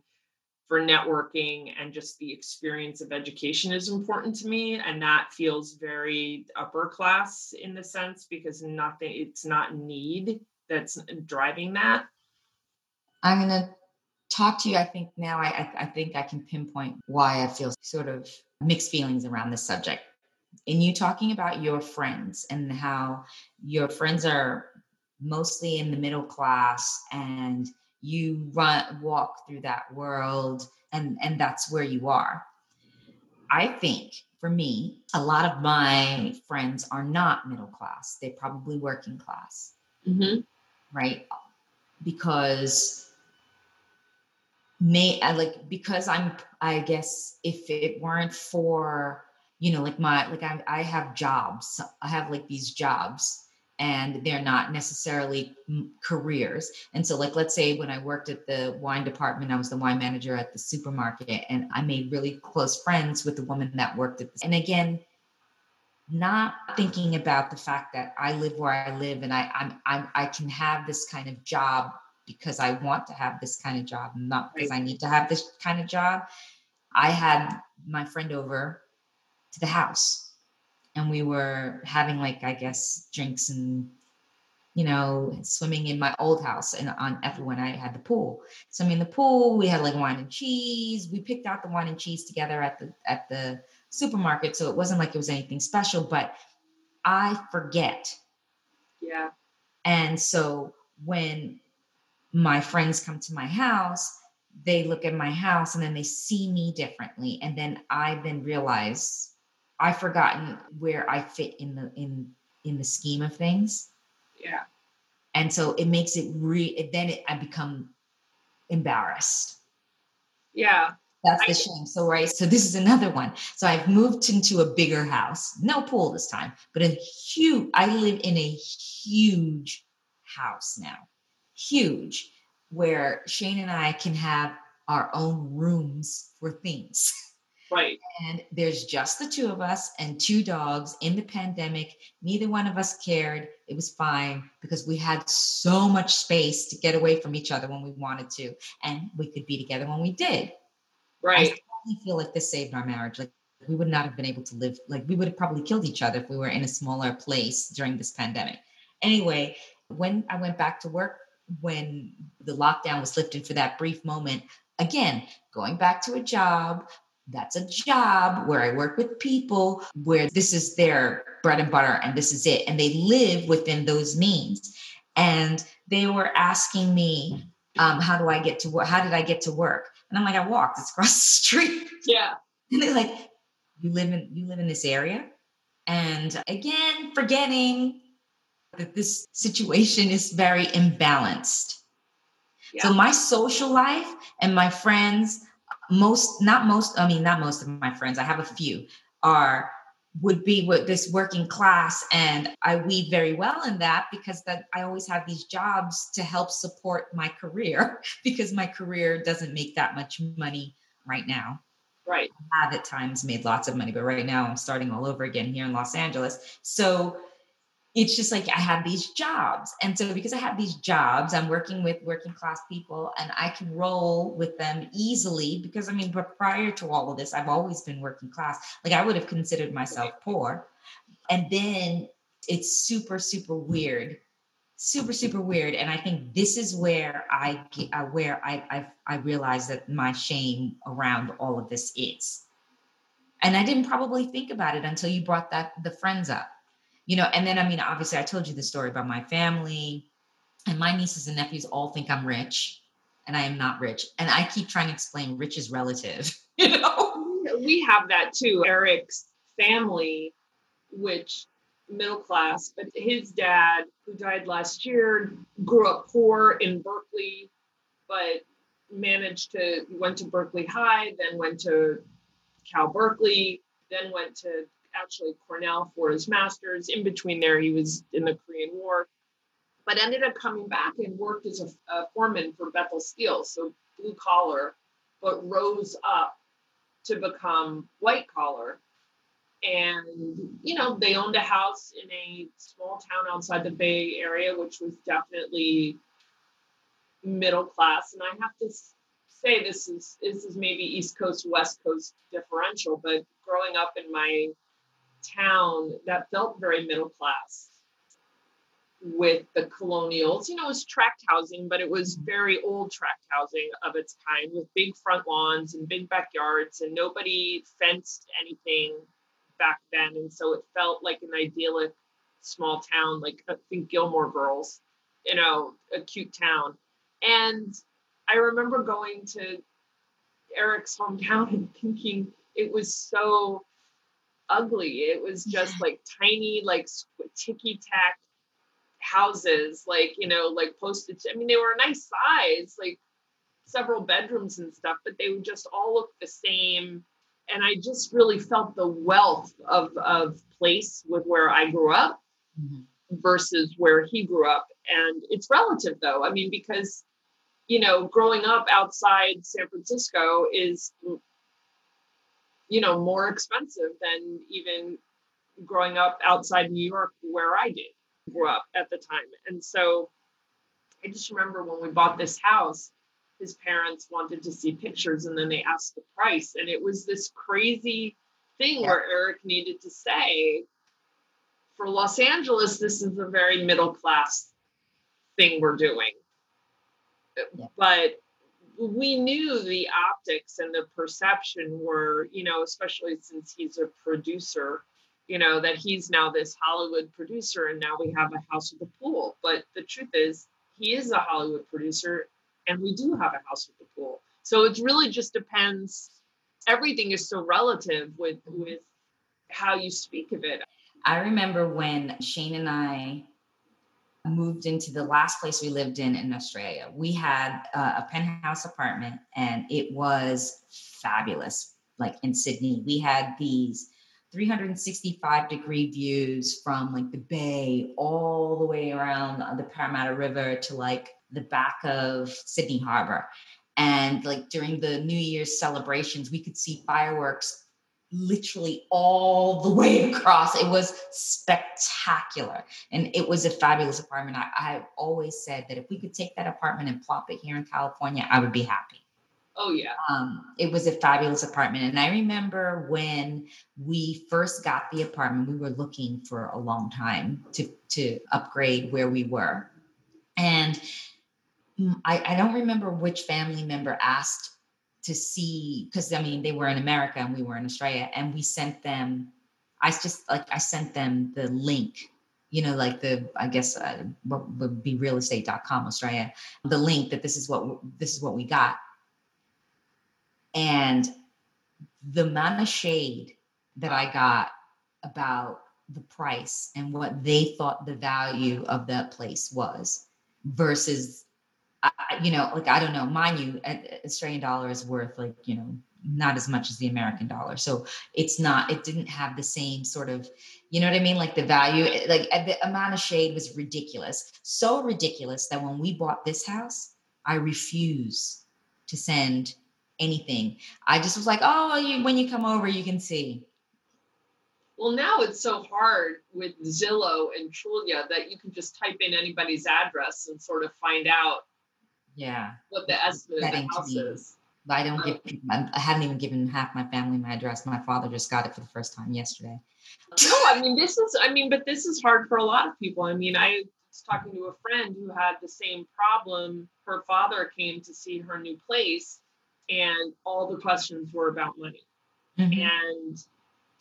Speaker 2: for networking and just the experience of education is important to me and that feels very upper class in the sense because nothing it's not need that's driving that.
Speaker 3: I'm going to talk to you i think now I, I think i can pinpoint why i feel sort of mixed feelings around this subject in you talking about your friends and how your friends are mostly in the middle class and you run walk through that world and and that's where you are. I think for me a lot of my friends are not middle class. They're probably working class.
Speaker 2: Mm-hmm.
Speaker 3: right? Because may I like because i'm i guess if it weren't for you know like my like i, I have jobs i have like these jobs and they're not necessarily careers. And so, like, let's say when I worked at the wine department, I was the wine manager at the supermarket, and I made really close friends with the woman that worked at this. And again, not thinking about the fact that I live where I live and I I'm, I'm I can have this kind of job because I want to have this kind of job, not because I need to have this kind of job. I had my friend over to the house and we were having like I guess drinks and you know swimming in my old house and on when I had the pool. So I mean the pool we had like wine and cheese. We picked out the wine and cheese together at the at the supermarket, so it wasn't like it was anything special. But I forget.
Speaker 2: Yeah.
Speaker 3: And so when my friends come to my house, they look at my house and then they see me differently, and then I then realize I've forgotten where I fit in the in in the scheme of things.
Speaker 2: Yeah.
Speaker 3: And so it makes it re then it, I become embarrassed.
Speaker 2: Yeah.
Speaker 3: That's the I, shame. So right. So this is another one. So I've moved into a bigger house. No pool this time, but a huge I live in a huge house now. Huge where Shane and I can have our own rooms for things.
Speaker 2: Right.
Speaker 3: And there's just the two of us and two dogs in the pandemic. Neither one of us cared. It was fine because we had so much space to get away from each other when we wanted to. And we could be together when we did.
Speaker 2: Right.
Speaker 3: I feel like this saved our marriage. Like we would not have been able to live, like we would have probably killed each other if we were in a smaller place during this pandemic. Anyway, when I went back to work, when the lockdown was lifted for that brief moment, again, going back to a job, that's a job where I work with people where this is their bread and butter and this is it. And they live within those means. And they were asking me, um, how do I get to work? How did I get to work? And I'm like, I walked. It's across the street.
Speaker 2: Yeah.
Speaker 3: And they're like, you live in you live in this area? And again, forgetting that this situation is very imbalanced. Yeah. So my social life and my friends most not most i mean not most of my friends i have a few are would be with this working class and i weave very well in that because that i always have these jobs to help support my career because my career doesn't make that much money right now.
Speaker 2: Right.
Speaker 3: I have at times made lots of money but right now i'm starting all over again here in los angeles. So it's just like I have these jobs. And so because I have these jobs, I'm working with working class people and I can roll with them easily because I mean, but prior to all of this, I've always been working class. Like I would have considered myself poor. And then it's super, super weird. Super, super weird. And I think this is where I uh, where I I I realize that my shame around all of this is. And I didn't probably think about it until you brought that the friends up you know, and then I mean, obviously, I told you the story about my family, and my nieces and nephews all think I'm rich, and I am not rich. And I keep trying to explain rich is relative, you know.
Speaker 2: We have that too. Eric's family, which middle class, but his dad, who died last year, grew up poor in Berkeley, but managed to went to Berkeley High, then went to Cal Berkeley, then went to actually Cornell for his master's. In between there, he was in the Korean War. but ended up coming back and worked as a, a foreman for Bethlehem Steel, so blue collar, but rose up to become white collar. And, you know, they owned a house in a small town outside the Bay Area, which was definitely middle class. And I have to say this is this is maybe East Coast, West Coast differential, but growing up in my town that felt very middle class with the colonials. You know, it was tract housing, but it was very old tract housing of its kind with big front lawns and big backyards, and nobody fenced anything back then. And so it felt like an idyllic small town, like I think Gilmore Girls, you know, a cute town. And I remember going to Eric's hometown and thinking it was so ugly. It was just yeah. like tiny, like ticky tack houses, like, you know, like postage. I mean, they were a nice size, like several bedrooms and stuff, but they would just all look the same. And I just really felt the wealth of, of place with where I grew up mm-hmm. versus where he grew up. And it's relative though. I mean, because, you know, growing up outside San Francisco is, you know, more expensive than even growing up outside New York where I did grew up at the time. And so I just remember when we bought this house, his parents wanted to see pictures and then they asked the price. And it was this crazy thing yeah. where Eric needed to say, for Los Angeles, this is a very middle class thing we're doing. Yeah. But we knew the optics and the perception were, you know, especially since he's a producer you know, that he's now this Hollywood producer and now we have a house with a pool. But the truth is, he is a Hollywood producer and we do have a house with a pool. So it really just depends. Everything is so relative with mm-hmm. with how you speak of it.
Speaker 3: I remember when Shane and I moved into the last place we lived in in Australia. We had uh, a penthouse apartment and it was fabulous. Like in Sydney, we had these 365 degree views from like the bay all the way around the Parramatta River to like the back of Sydney Harbor. And like during the New Year's celebrations, we could see fireworks literally all the way across. It was spectacular. And it was a fabulous apartment. I, I always said that if we could take that apartment and plop it here in California, I would be happy.
Speaker 2: Oh yeah.
Speaker 3: Um, it was a fabulous apartment, and I remember when we first got the apartment, we were looking for a long time to to upgrade where we were, and I, I don't remember which family member asked to see because I mean they were in America and we were in Australia, and we sent them. I just like I sent them the link you know, like the, I guess, uh, what would be realestate.com Australia, the link that this is what, this is what we got and the amount of shade that I got about the price and what they thought the value of that place was versus, you know, like, I don't know, mind you, Australian dollar is worth like, you know, not as much as the American dollar. So it's not, it didn't have the same sort of, you know what I mean? Like the value, eh, like eh, the amount of shade was ridiculous. So ridiculous that when we bought this house, I refuse to send anything. I just was like, oh, you, when you come over, you can see.
Speaker 2: Well, now it's so hard with Zillow and Trulia that you can just type in anybody's address and sort of find out.
Speaker 3: Yeah.
Speaker 2: What the estimate of the house is.
Speaker 3: I don't give. Um, I haven't even given half my family my address. My father just got it for the first time yesterday.
Speaker 2: No, I mean this is. I mean, but this is hard for a lot of people. I mean, I was talking to a friend who had the same problem. Her father came to see her new place, and all the questions were about money. Mm-hmm. And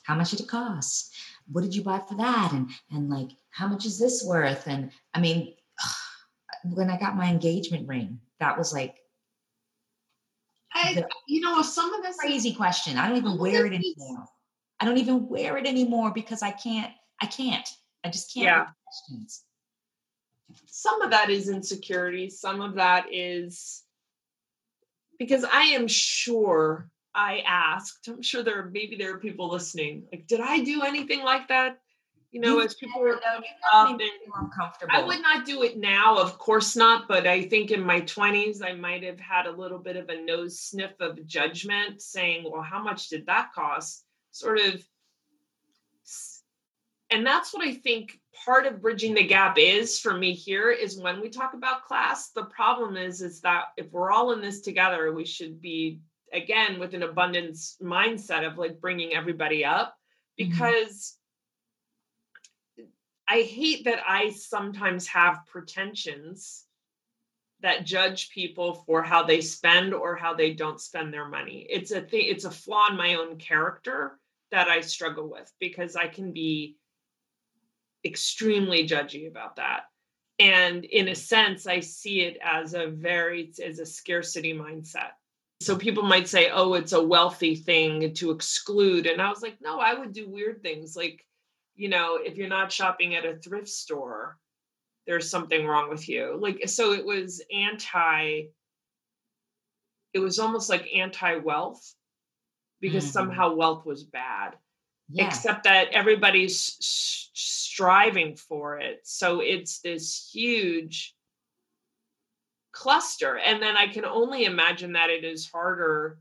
Speaker 3: how much did it cost? What did you buy for that? And and like how much is this worth? And I mean, when I got my engagement ring, that was like
Speaker 2: I, you know, some of this
Speaker 3: crazy question. I don't even wear it anymore. I don't even wear it anymore because I can't. I can't. I just can't.
Speaker 2: Yeah. Questions. Some of that is insecurity. Some of that is because I am sure I asked, I'm sure there maybe there are people listening, like, did I do anything like that? You know,
Speaker 3: You
Speaker 2: as people were up
Speaker 3: got me
Speaker 2: and-
Speaker 3: feel uncomfortable.
Speaker 2: I would not do it now, of course not, but I think in my 20s, I might have had a little bit of a nose sniff of judgment saying, well, how much did that cost? Sort of. And that's what I think part of bridging the gap is for me here is when we talk about class, the problem is, is that if we're all in this together, we should be, again, with an abundance mindset of like bringing everybody up
Speaker 3: Mhm.
Speaker 2: because I hate that I sometimes have pretensions that judge people for how they spend or how they don't spend their money. It's a thing, it's a flaw in my own character that I struggle with because I can be extremely judgy about that. And in a sense, I see it as a very as a scarcity mindset. So people might say, "Oh, it's a wealthy thing to exclude," and I was like, "No, I would do weird things like." You know, if you're not shopping at a thrift store, there's something wrong with you. Like, so it was anti, it was almost like anti wealth because
Speaker 3: Mhm.
Speaker 2: somehow wealth was bad,
Speaker 3: yeah.
Speaker 2: except that everybody's s- striving for it. So it's this huge cluster. And then I can only imagine that it is harder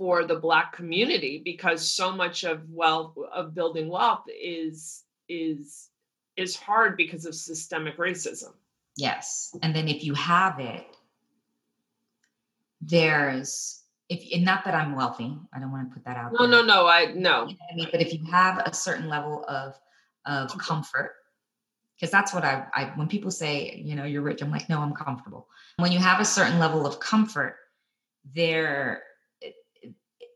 Speaker 2: for the black community because so much of wealth of building wealth is is is hard because of systemic racism
Speaker 3: Yes. And then if you have it, there's if and not that I'm wealthy, I don't want to put that out
Speaker 2: no
Speaker 3: there.
Speaker 2: no no i no
Speaker 3: You know I mean, but if you have a certain level of of comfort, because that's what I, I when people say, you know, you're rich, I'm like, no, I'm comfortable. When you have a certain level of comfort, there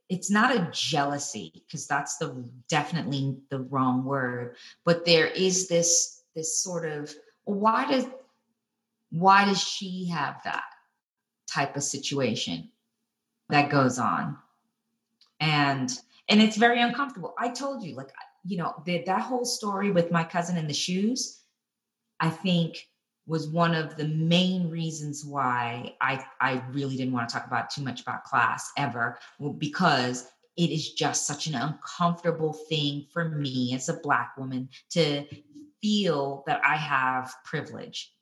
Speaker 3: it's not a jealousy because that's the definitely the wrong word but there is this this sort of why does why does she have that type of situation that goes on? And and it's very uncomfortable. I told you like you know that that whole story with my cousin and the shoes i think was one of the main reasons why i i really didn't want to talk about too much about class ever because it is just such an uncomfortable thing for me as a black woman to feel that i have privilege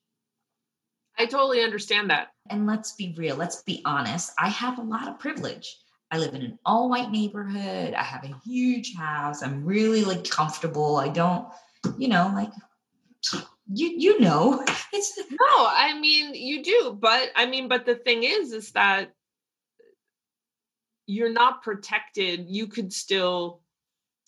Speaker 2: i totally understand that
Speaker 3: and let's be real, let's be honest. I have a lot of privilege. I live in an all white neighborhood. I have a huge house. I'm really like comfortable. I don't, you know, like you you know. It's
Speaker 2: no i mean you do but i mean but the thing is is that you're not protected you could still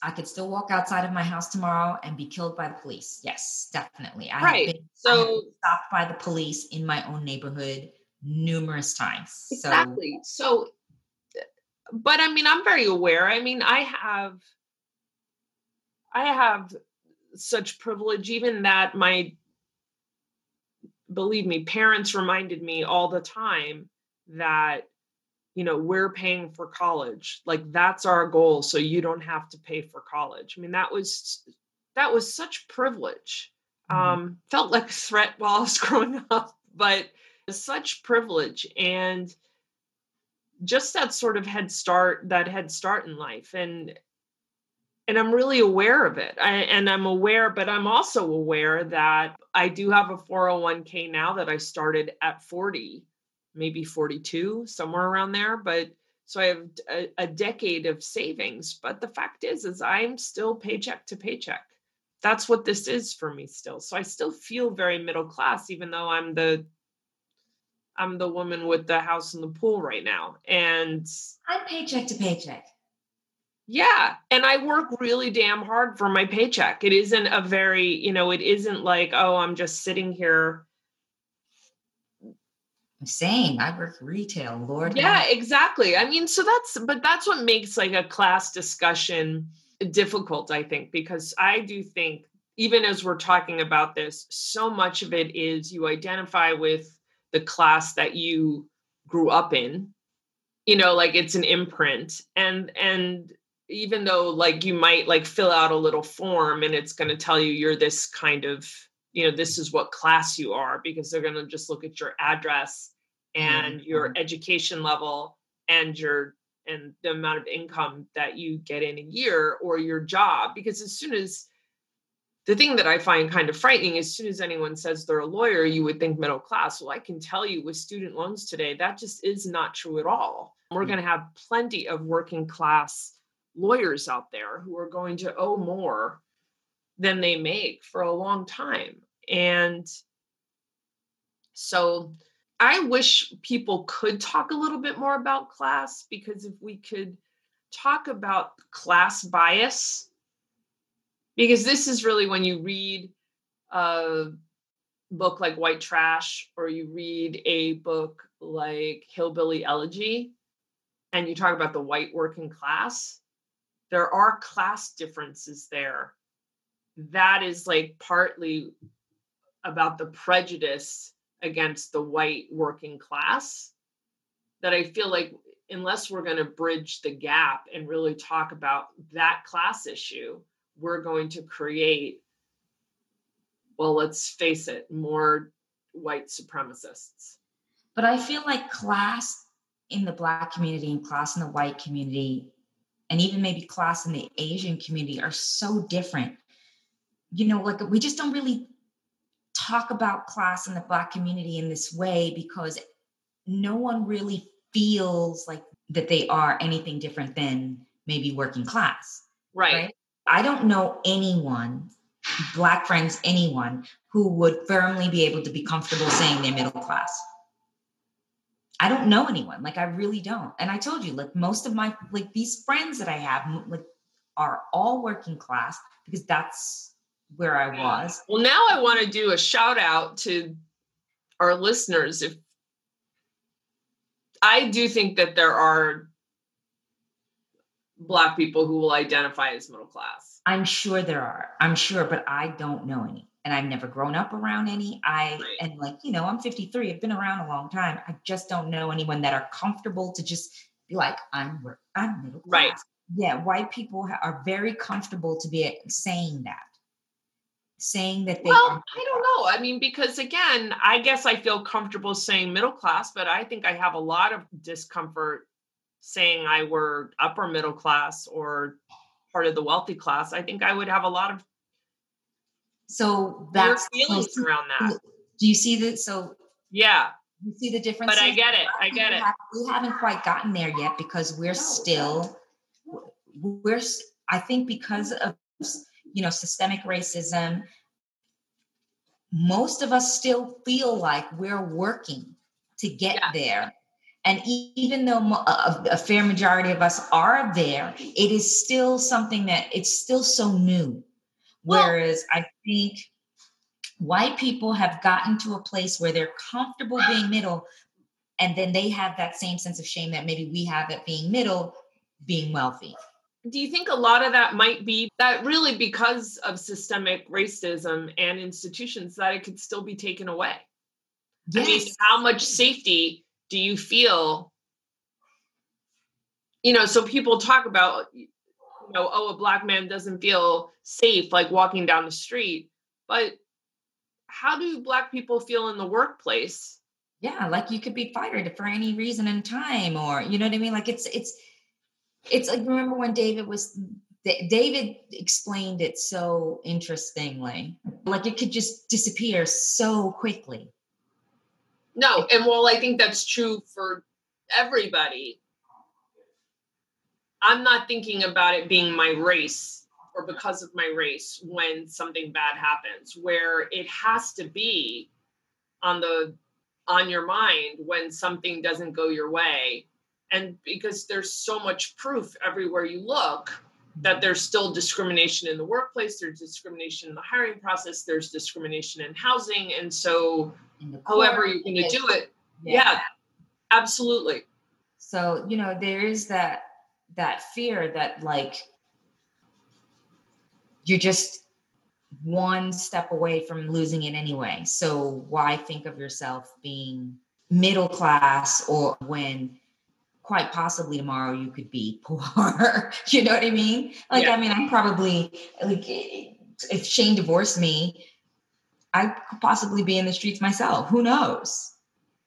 Speaker 3: I could still walk outside of my house tomorrow and be killed by the police. Yes, definitely. I
Speaker 2: Right.
Speaker 3: have been, have
Speaker 2: so
Speaker 3: been stopped by the police in my own neighborhood numerous times. So
Speaker 2: exactly so but i mean i'm very aware i mean i have i have such privilege even that my believe me parents reminded me all the time that you know we're paying for college. Like that's our goal so you don't have to pay for college. I mean that was that was such privilege.
Speaker 3: Mhm.
Speaker 2: um felt like a threat while i was growing up but such privilege and just that sort of head start that head start in life. And and i'm really aware of it. I, and i'm aware but i'm also aware that i do have a 401k now that i started at 40 maybe 42 somewhere around there but so i have a, a decade of savings but the fact is is i'm still paycheck to paycheck. That's what this is for me still. So i still feel very middle class even though i'm the i'm the woman with the house and the pool right now and
Speaker 3: I'm paycheck to paycheck.
Speaker 2: Yeah. And I work really damn hard for my paycheck. It isn't a very, you know, it isn't like, oh, I'm just sitting here.
Speaker 3: I'm saying I work retail, Lord.
Speaker 2: Yeah,
Speaker 3: help.
Speaker 2: exactly. I mean, so that's, but that's what makes like a class discussion difficult, I think, because I do think, even as we're talking about this, so much of it is you identify with the class that you grew up in you know like it's an imprint and and even though like you might like fill out a little form and it's going to tell you you're this kind of you know this is what class you are because they're going to just look at your address and your education level and your and the amount of income that you get in a year or your job because as soon as the thing that I find kind of frightening, as soon as anyone says they're a lawyer, you would think middle class. Well, I can tell you with student loans today, that just is not true at all. We're mm. going to have plenty of working class lawyers out there who are going to owe more than they make for a long time. And so I wish people could talk a little bit more about class because if we could talk about class bias, because this is really when you read a book like White Trash or you read a book like Hillbilly Elegy and you talk about the white working class, there are class differences there. That is like partly about the prejudice against the white working class that I feel like unless we're going to bridge the gap and really talk about that class issue, we're going to create, well, let's face it, more white supremacists.
Speaker 3: But I feel like class in the Black community and class in the white community, and even maybe class in the Asian community are so different. You know, like we just don't really talk about class in the Black community in this way because no one really feels like that they are anything different than maybe working class.
Speaker 2: Right. right?
Speaker 3: I don't know anyone, Black friends, anyone who would firmly be able to be comfortable saying they're middle class. I don't know anyone. Like I really don't. And I told you, like most of my like these friends that I have, like are all working class because that's where I was.
Speaker 2: Well, now I want to do a shout out to our listeners. If I do think that there are black people who will identify as middle class.
Speaker 3: I'm sure there are. I'm sure, but I don't know any. And I've never grown up around any. I right. and like, you know, I'm 53. I've been around a long time. I just don't know anyone that are comfortable to just be like, I'm I'm middle class.
Speaker 2: Right.
Speaker 3: Yeah, white people are very comfortable to be saying that saying that they
Speaker 2: well i don't know i mean because again i guess i feel comfortable saying middle class but i think i have a lot of discomfort saying i were upper middle class or part of the wealthy class i think i would have a lot of
Speaker 3: so that's
Speaker 2: feelings so, around that.
Speaker 3: do you see that? So
Speaker 2: yeah.
Speaker 3: you see the difference
Speaker 2: but i get it. I get it.
Speaker 3: we haven't quite gotten there yet because we're still we're i think because of you know, systemic racism, most of us still feel like we're working to get yeah. there. And even though a, a, fair majority of us are there, it is still something that it's still so new. Whereas well, I think white people have gotten to a place where they're comfortable being middle, and then they have that same sense of shame that maybe we have at being middle, being wealthy
Speaker 2: do you think a lot of that might be that really because of systemic racism and institutions that it could still be taken away? Yes. I mean, how much safety do you feel? You know, so people talk about, you know, oh, a black man doesn't feel safe like walking down the street. But how do black people feel in the workplace?
Speaker 3: Yeah, like you could be fired for any reason and time, or you know what I mean? Like it's it's it's like remember when David was David explained it so interestingly. Like it could just disappear so quickly.
Speaker 2: No, and while I think that's true for everybody, I'm not thinking about it being my race or because of my race when something bad happens, where it has to be on the on your mind when something doesn't go your way. And because there's so much proof everywhere you look that there's still discrimination in the workplace there's discrimination in the hiring process there's discrimination in housing. And so however you're going to do it yeah. yeah absolutely.
Speaker 3: So you know there is that that fear that like you're just one step away from losing it anyway so why think of yourself being middle class or when quite possibly tomorrow you could be poor. you know what I mean? Like, yeah. I mean, I'm probably like, if Shane divorced me, I could possibly be in the streets myself. Who knows?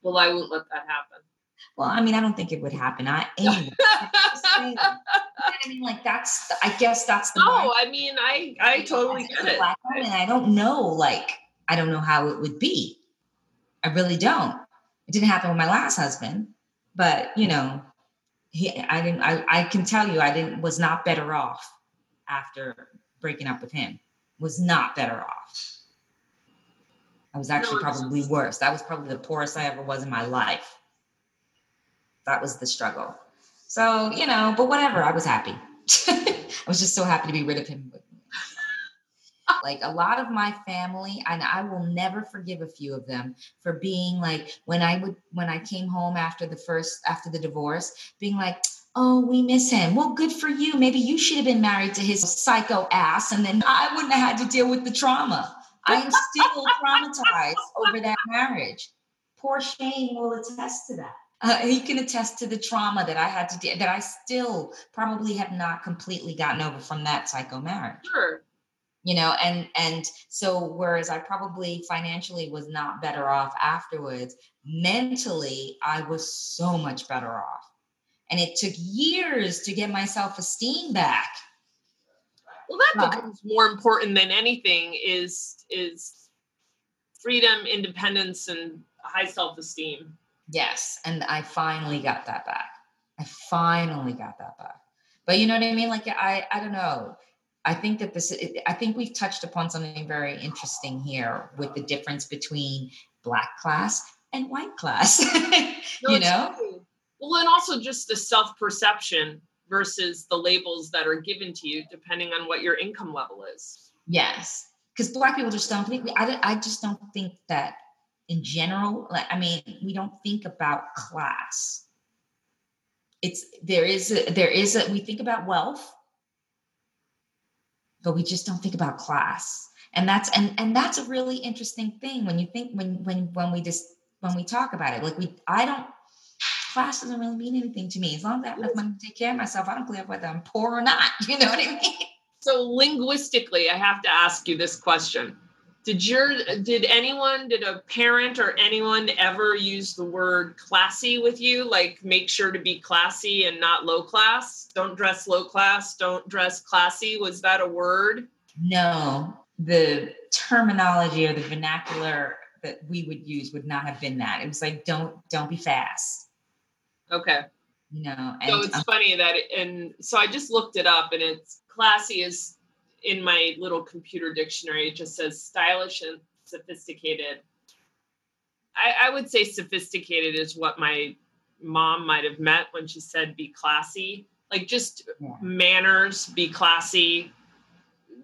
Speaker 2: Well, I won't let that happen.
Speaker 3: Well, I mean, I don't think it would happen. I anyway. I mean, like that's. I guess that's the.
Speaker 2: No, I mean, I I totally get it.
Speaker 3: And I don't know, like, I don't know how it would be. I really don't. It didn't happen with my last husband, but you know, he. I didn't. I. I can tell you, I didn't. Was not better off after breaking up with him. Was not better off. I was actually no, probably worse. That was probably the poorest I ever was in my life. That was the struggle. So, you know, but whatever, I was happy. I was just so happy to be rid of him. like a lot of my family, and I will never forgive a few of them for being like when I would when I came home after the first after the divorce, being like, oh, we miss him. Well, good for you. Maybe you should have been married to his psycho ass, and then I wouldn't have had to deal with the trauma. I am still traumatized over that marriage. Poor Shane will attest to that. Uh, he can attest to the trauma that I had to deal that I still probably have not completely gotten over from that psycho marriage.
Speaker 2: Sure.
Speaker 3: You know, and and so whereas I probably financially was not better off afterwards, mentally I was so much better off. And it took years to get my self-esteem back
Speaker 2: well, that becomes more important than anything. Is is freedom, independence, and high self esteem.
Speaker 3: Yes, and I finally got that back. I finally got that back. But you know what I mean? Like I, I don't know. I think that this. I think we've touched upon something very interesting here with the difference between black class and white class. no, you know. True.
Speaker 2: Well, and also just the self perception versus the labels that are given to you depending on what your income level is.
Speaker 3: Yes. Because black people just don't think, I, I just don't think that in general, like, I mean, we don't think about class. It's, there is, a, there is a, we think about wealth, but we just don't think about class. And that's, and, and that's a really interesting thing when you think, when, when, when we just, when we talk about it, like we, I don't class doesn't really mean anything to me. As long as I have enough money to take care of myself, I don't care whether I'm poor or not. You know what I mean?
Speaker 2: So linguistically, I have to ask you this question. Did your did anyone, did a parent or anyone ever use the word classy with you? Like make sure to be classy and not low class? Don't dress low class, don't dress classy. Was that a word?
Speaker 3: No. The terminology or the vernacular that we would use would not have been that. It was like don't don't be fast
Speaker 2: Okay.
Speaker 3: You know,
Speaker 2: so it's um, funny that, it, and so I just looked it up, and it's classy is in my little computer dictionary. It just says stylish and sophisticated. I, I would say sophisticated is what my mom might have meant when she said be classy. Like just yeah. manners, be classy,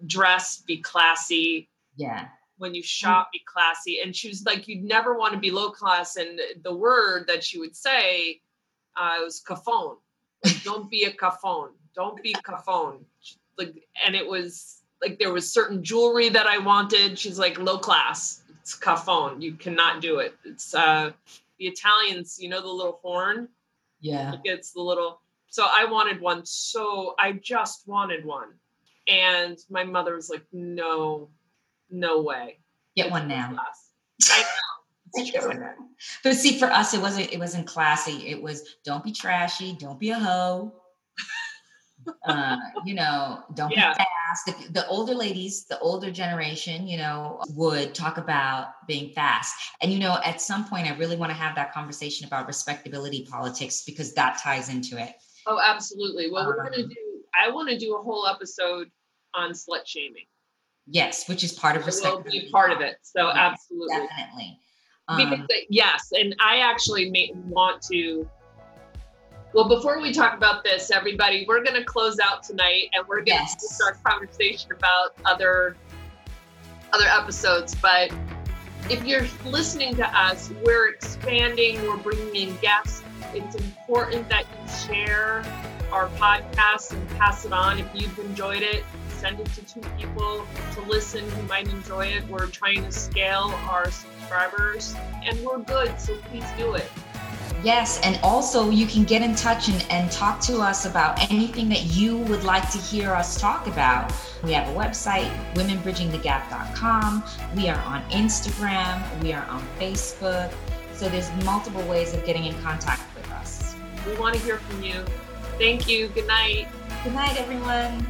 Speaker 2: dress, be classy.
Speaker 3: Yeah
Speaker 2: when you shop be classy and she was like you'd never want to be low class and the word that she would say uh, was cafone. Like, don't be a cafone. Don't be cafone. Like, and it was like there was certain jewelry that I wanted. She's like low class. It's cafone. You cannot do it. It's uh the Italians. You know the little horn.
Speaker 3: Yeah.
Speaker 2: It's the little. So I wanted one. So I just wanted one, and my mother was like, "No, no way.
Speaker 3: Get one now." I know. but see, for us, it wasn't it wasn't classy. It was don't be trashy, don't be a hoe. Uh, you know, don't yeah. be fast. The, the older ladies, the older generation, you know, would talk about being fast. And you know, at some point, I really want to have that conversation about respectability politics because that ties into it.
Speaker 2: Oh, absolutely. Well, um, we're gonna do. I want to do a whole episode on slut shaming.
Speaker 3: Yes, which is part of
Speaker 2: respectability. Will be part of it. So yes, absolutely,
Speaker 3: definitely.
Speaker 2: Because um, yes, and I actually may want to. Well, before we talk about this, everybody, we're going to close out tonight, and we're going yes. to start conversation about other other episodes. But if you're listening to us, we're expanding. We're bringing in guests. It's important that you share our podcast and pass it on if you've enjoyed it send it to two people to listen who might enjoy it. We're trying to scale our subscribers and we're good, so please do it.
Speaker 3: Yes, and also you can get in touch and, and talk to us about anything that you would like to hear us talk about. We have a website, womenbridgingthegap.com. We are on Instagram. We are on Facebook. So there's multiple ways of getting in contact with us.
Speaker 2: We want to hear from you. Thank you. Good night.
Speaker 3: Good night, everyone.